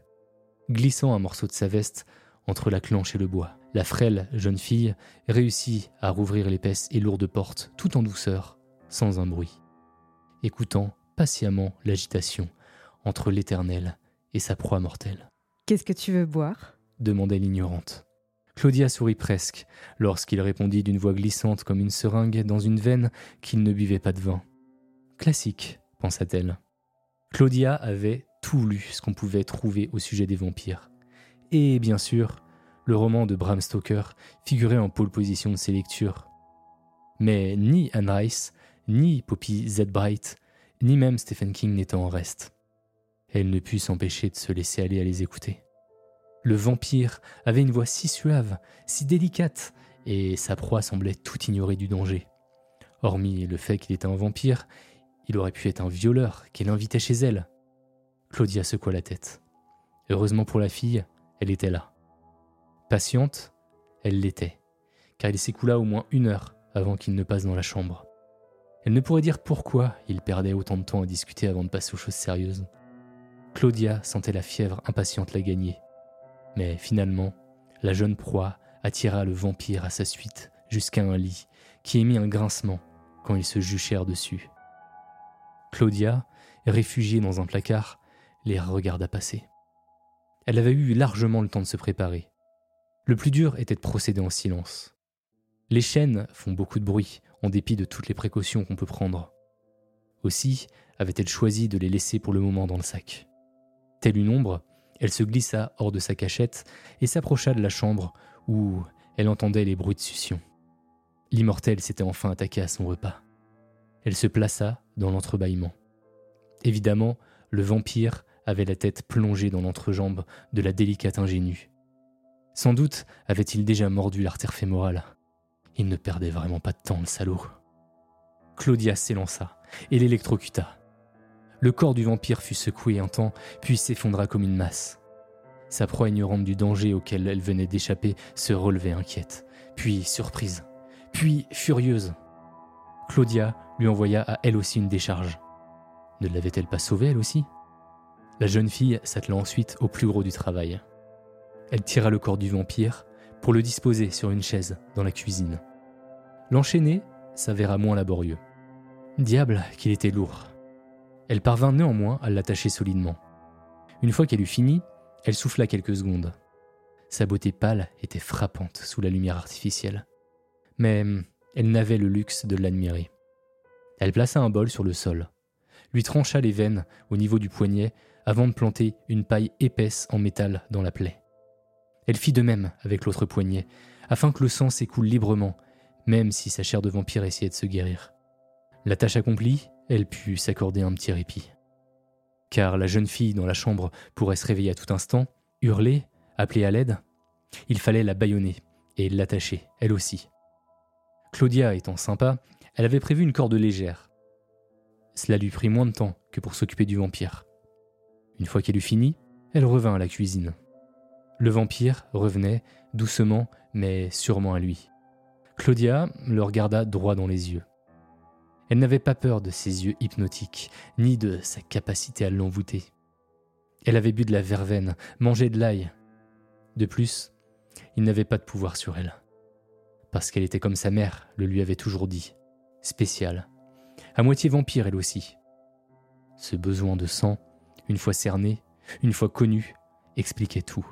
Glissant un morceau de sa veste entre la clenche et le bois, la frêle jeune fille réussit à rouvrir l'épaisse et lourde porte tout en douceur, sans un bruit, écoutant patiemment l'agitation entre l'éternel et sa proie mortelle. Qu'est-ce que tu veux boire? demandait l'ignorante. Claudia sourit presque lorsqu'il répondit d'une voix glissante comme une seringue dans une veine qu'il ne buvait pas de vin. Classique, pensa-t-elle. Claudia avait tout lu ce qu'on pouvait trouver au sujet des vampires. Et bien sûr, le roman de Bram Stoker figurait en pôle position de ses lectures. Mais ni Anne Rice, ni Poppy Z. Ni même Stephen King n'étaient en reste. Elle ne put s'empêcher de se laisser aller à les écouter. Le vampire avait une voix si suave, si délicate, et sa proie semblait tout ignorer du danger. Hormis le fait qu'il était un vampire, il aurait pu être un violeur qu'elle invitait chez elle. Claudia secoua la tête. Heureusement pour la fille, elle était là. Patiente, elle l'était, car il s'écoula au moins une heure avant qu'il ne passe dans la chambre. Elle ne pourrait dire pourquoi il perdait autant de temps à discuter avant de passer aux choses sérieuses. Claudia sentait la fièvre impatiente la gagner. Mais finalement, la jeune proie attira le vampire à sa suite jusqu'à un lit qui émit un grincement quand ils se juchèrent dessus. Claudia, réfugiée dans un placard, les regarda passer. Elle avait eu largement le temps de se préparer. Le plus dur était de procéder en silence. Les chaînes font beaucoup de bruit, en dépit de toutes les précautions qu'on peut prendre. Aussi avait-elle choisi de les laisser pour le moment dans le sac. Telle une ombre, elle se glissa hors de sa cachette et s'approcha de la chambre où elle entendait les bruits de succion. L'immortel s'était enfin attaqué à son repas. Elle se plaça dans l'entrebâillement. Évidemment, le vampire avait la tête plongée dans l'entrejambe de la délicate ingénue. Sans doute avait-il déjà mordu l'artère fémorale. Il ne perdait vraiment pas de temps, le salaud. Claudia s'élança et l'électrocuta. Le corps du vampire fut secoué un temps, puis s'effondra comme une masse. Sa proie ignorante du danger auquel elle venait d'échapper se relevait inquiète, puis surprise, puis furieuse. Claudia lui envoya à elle aussi une décharge. Ne l'avait-elle pas sauvée elle aussi? La jeune fille s'attela ensuite au plus gros du travail. Elle tira le corps du vampire pour le disposer sur une chaise dans la cuisine. L'enchaîner s'avéra moins laborieux. Diable qu'il était lourd. Elle parvint néanmoins à l'attacher solidement. Une fois qu'elle eut fini, elle souffla quelques secondes. Sa beauté pâle était frappante sous la lumière artificielle. Mais elle n'avait le luxe de l'admirer. Elle plaça un bol sur le sol, lui trancha les veines au niveau du poignet avant de planter une paille épaisse en métal dans la plaie. Elle fit de même avec l'autre poignet, afin que le sang s'écoule librement, même si sa chair de vampire essayait de se guérir. La tâche accomplie, elle put s'accorder un petit répit. Car la jeune fille dans la chambre pourrait se réveiller à tout instant, hurler, appeler à l'aide. Il fallait la bâillonner et l'attacher, elle aussi. Claudia étant sympa, elle avait prévu une corde légère. Cela lui prit moins de temps que pour s'occuper du vampire. Une fois qu'elle eut fini, elle revint à la cuisine. Le vampire revenait, doucement, mais sûrement à lui. Claudia le regarda droit dans les yeux. Elle n'avait pas peur de ses yeux hypnotiques, ni de sa capacité à l'envoûter. Elle avait bu de la verveine, mangé de l'ail. De plus, il n'avait pas de pouvoir sur elle. Parce qu'elle était comme sa mère le lui avait toujours dit, spéciale, à moitié vampire elle aussi. Ce besoin de sang, une fois cerné, une fois connu, expliquait tout.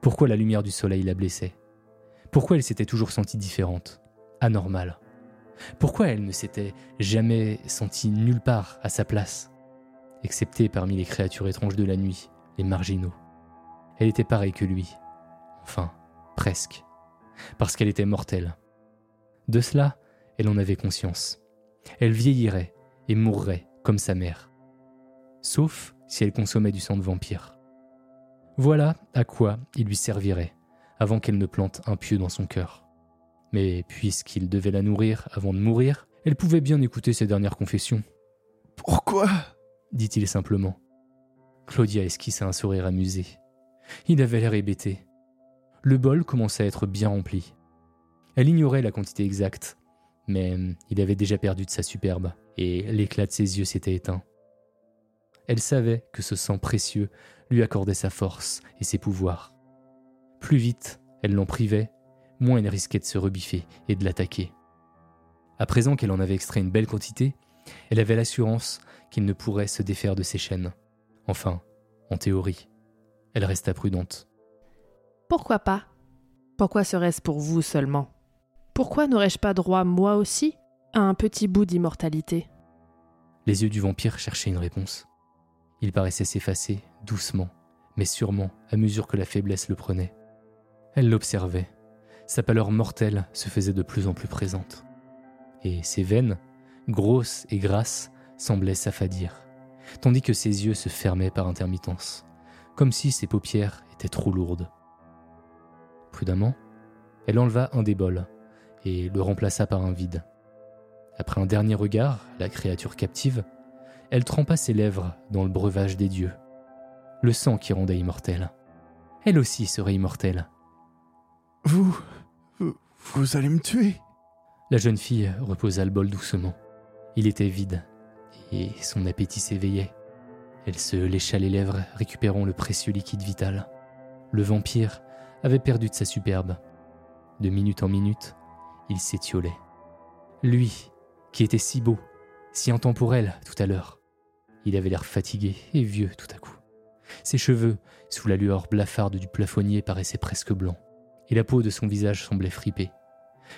Pourquoi la lumière du soleil la blessait Pourquoi elle s'était toujours sentie différente, anormale? Pourquoi elle ne s'était jamais sentie nulle part à sa place, excepté parmi les créatures étranges de la nuit, les marginaux? Elle était pareille que lui. Enfin, presque. Parce qu'elle était mortelle. De cela, elle en avait conscience. Elle vieillirait et mourrait comme sa mère. sauf si elle consommait du sang de vampire. Voilà à quoi il lui servirait, avant qu'elle ne plante un pieu dans son cœur. Mais puisqu'il devait la nourrir avant de mourir, elle pouvait bien écouter ses dernières confessions, Pourquoi? dit-il simplement. Claudia esquissa un sourire amusé. Il avait l'air hébété. Le bol commençait à être bien rempli. Elle ignorait la quantité exacte, mais il avait déjà perdu de sa superbe, et l'éclat de ses yeux s'était éteint. Elle savait que ce sang précieux lui accordait sa force et ses pouvoirs. Plus vite elle l'en privait, moins elle risquait de se rebiffer et de l'attaquer. À présent qu'elle en avait extrait une belle quantité, elle avait l'assurance qu'il ne pourrait se défaire de ses chaînes. Enfin, en théorie. Elle resta prudente. Pourquoi pas? Pourquoi serait-ce pour vous seulement? Pourquoi n'aurais-je pas droit, moi aussi, à un petit bout d'immortalité? Les yeux du vampire cherchaient une réponse. Il paraissait s'effacer, doucement, mais sûrement, à mesure que la faiblesse le prenait. Elle l'observait. Sa pâleur mortelle se faisait de plus en plus présente. Et ses veines, grosses et grasses, semblaient s'affadir, tandis que ses yeux se fermaient par intermittence, comme si ses paupières étaient trop lourdes. Prudemment, elle enleva un des bols et le remplaça par un vide. Après un dernier regard, la créature captive, elle trempa ses lèvres dans le breuvage des dieux. Le sang qui rendait immortelle. Elle aussi serait immortelle. Vous, vous. Vous allez me tuer La jeune fille reposa le bol doucement. Il était vide et son appétit s'éveillait. Elle se lécha les lèvres, récupérant le précieux liquide vital. Le vampire avait perdu de sa superbe. De minute en minute, il s'étiolait. Lui, qui était si beau, si intemporel tout à l'heure, il avait l'air fatigué et vieux tout à coup. Ses cheveux, sous la lueur blafarde du plafonnier, paraissaient presque blancs, et la peau de son visage semblait fripée,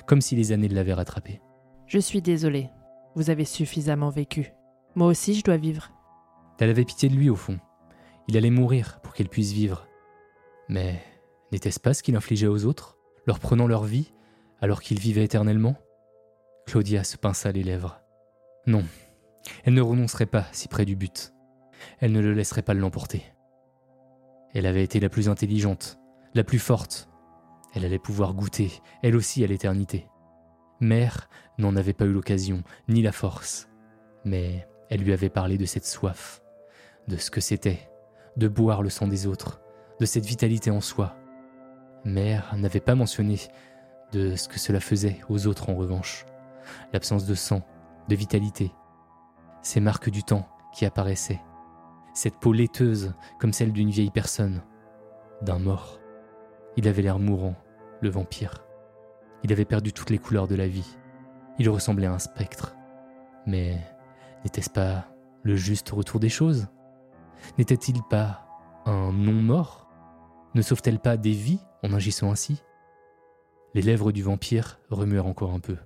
comme si les années l'avaient rattrapé. Je suis désolée. Vous avez suffisamment vécu. Moi aussi, je dois vivre. Elle avait pitié de lui au fond. Il allait mourir pour qu'elle puisse vivre. Mais n'était-ce pas ce qu'il infligeait aux autres, leur prenant leur vie alors qu'il vivait éternellement? Claudia se pinça les lèvres. Non, elle ne renoncerait pas si près du but. Elle ne le laisserait pas l'emporter. Elle avait été la plus intelligente, la plus forte. Elle allait pouvoir goûter, elle aussi, à l'éternité. Mère n'en avait pas eu l'occasion, ni la force. Mais elle lui avait parlé de cette soif, de ce que c'était, de boire le sang des autres, de cette vitalité en soi. Mère n'avait pas mentionné de ce que cela faisait aux autres en revanche. L'absence de sang, de vitalité, ces marques du temps qui apparaissaient, cette peau laiteuse comme celle d'une vieille personne, d'un mort. Il avait l'air mourant, le vampire. Il avait perdu toutes les couleurs de la vie. Il ressemblait à un spectre. Mais n'était-ce pas le juste retour des choses? N'était-il pas un non-mort? Ne sauve-t-elle pas des vies en agissant ainsi? Les lèvres du vampire remuèrent encore un peu,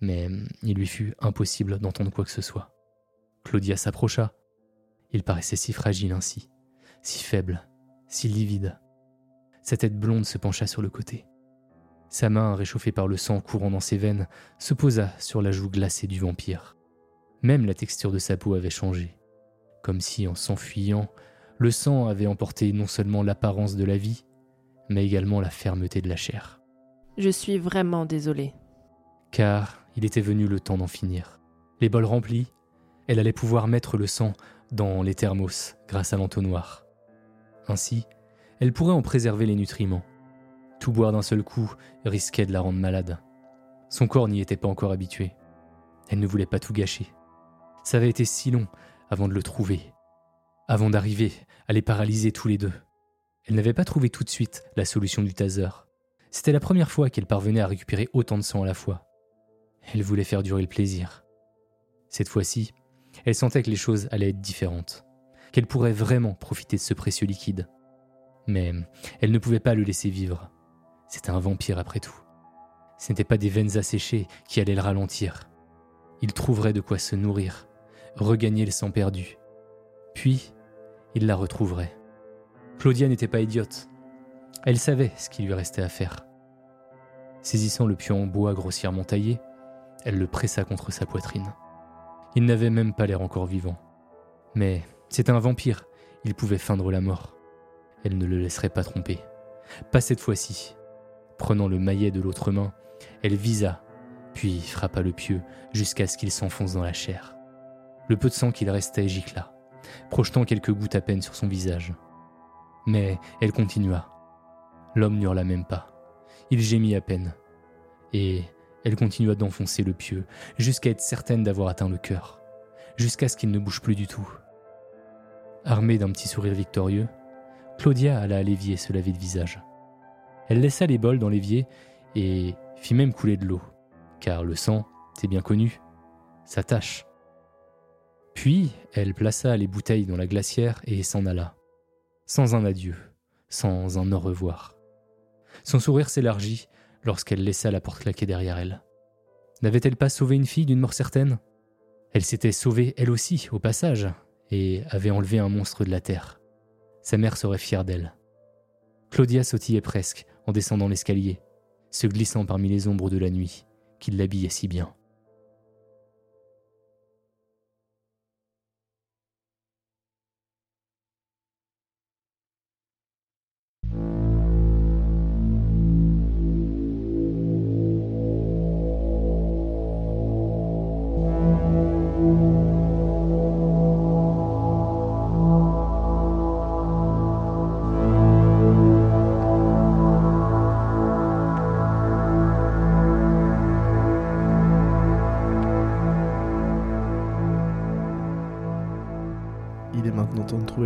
mais il lui fut impossible d'entendre quoi que ce soit. Claudia s'approcha. Il paraissait si fragile ainsi, si faible, si livide. Sa tête blonde se pencha sur le côté. Sa main, réchauffée par le sang courant dans ses veines, se posa sur la joue glacée du vampire. Même la texture de sa peau avait changé, comme si, en s'enfuyant, le sang avait emporté non seulement l'apparence de la vie, mais également la fermeté de la chair. Je suis vraiment désolée. Car il était venu le temps d'en finir. Les bols remplis, elle allait pouvoir mettre le sang dans les thermos grâce à l'entonnoir. Ainsi, elle pourrait en préserver les nutriments. Tout boire d'un seul coup risquait de la rendre malade. Son corps n'y était pas encore habitué. Elle ne voulait pas tout gâcher. Ça avait été si long avant de le trouver, avant d'arriver à les paralyser tous les deux. Elle n'avait pas trouvé tout de suite la solution du taser. C'était la première fois qu'elle parvenait à récupérer autant de sang à la fois. Elle voulait faire durer le plaisir. Cette fois-ci, elle sentait que les choses allaient être différentes, qu'elle pourrait vraiment profiter de ce précieux liquide. Mais elle ne pouvait pas le laisser vivre. C'était un vampire après tout. Ce n'étaient pas des veines asséchées qui allaient le ralentir. Il trouverait de quoi se nourrir, regagner le sang perdu. Puis, il la retrouverait. Claudia n'était pas idiote. Elle savait ce qu'il lui restait à faire. Saisissant le pion en bois grossièrement taillé, elle le pressa contre sa poitrine. Il n'avait même pas l'air encore vivant. Mais C'était un vampire, il pouvait feindre la mort. Elle ne le laisserait pas tromper. Pas cette fois-ci. Prenant le maillet de l'autre main, elle visa, puis frappa le pieu jusqu'à ce qu'il s'enfonce dans la chair. Le peu de sang qu'il restait gicla, projetant quelques gouttes à peine sur son visage. Mais elle continua. L'homme n'hurla même pas. Il gémit à peine. Et elle continua d'enfoncer le pieu jusqu'à être certaine d'avoir atteint le cœur, jusqu'à ce qu'il ne bouge plus du tout. Armée d'un petit sourire victorieux, Claudia alla à l'évier se laver le visage. Elle laissa les bols dans l'évier et fit même couler de l'eau, car le sang, c'est bien connu, s'attache. Puis elle plaça les bouteilles dans la glacière et s'en alla, sans un adieu, sans un au revoir. Son sourire s'élargit lorsqu'elle laissa la porte claquer derrière elle. N'avait-elle pas sauvé une fille d'une mort certaine? Elle s'était sauvée elle aussi, au passage, et avait enlevé un monstre de la terre. Sa mère serait fière d'elle. Claudia sautillait presque en descendant l'escalier, se glissant parmi les ombres de la nuit qui l'habillaient si bien.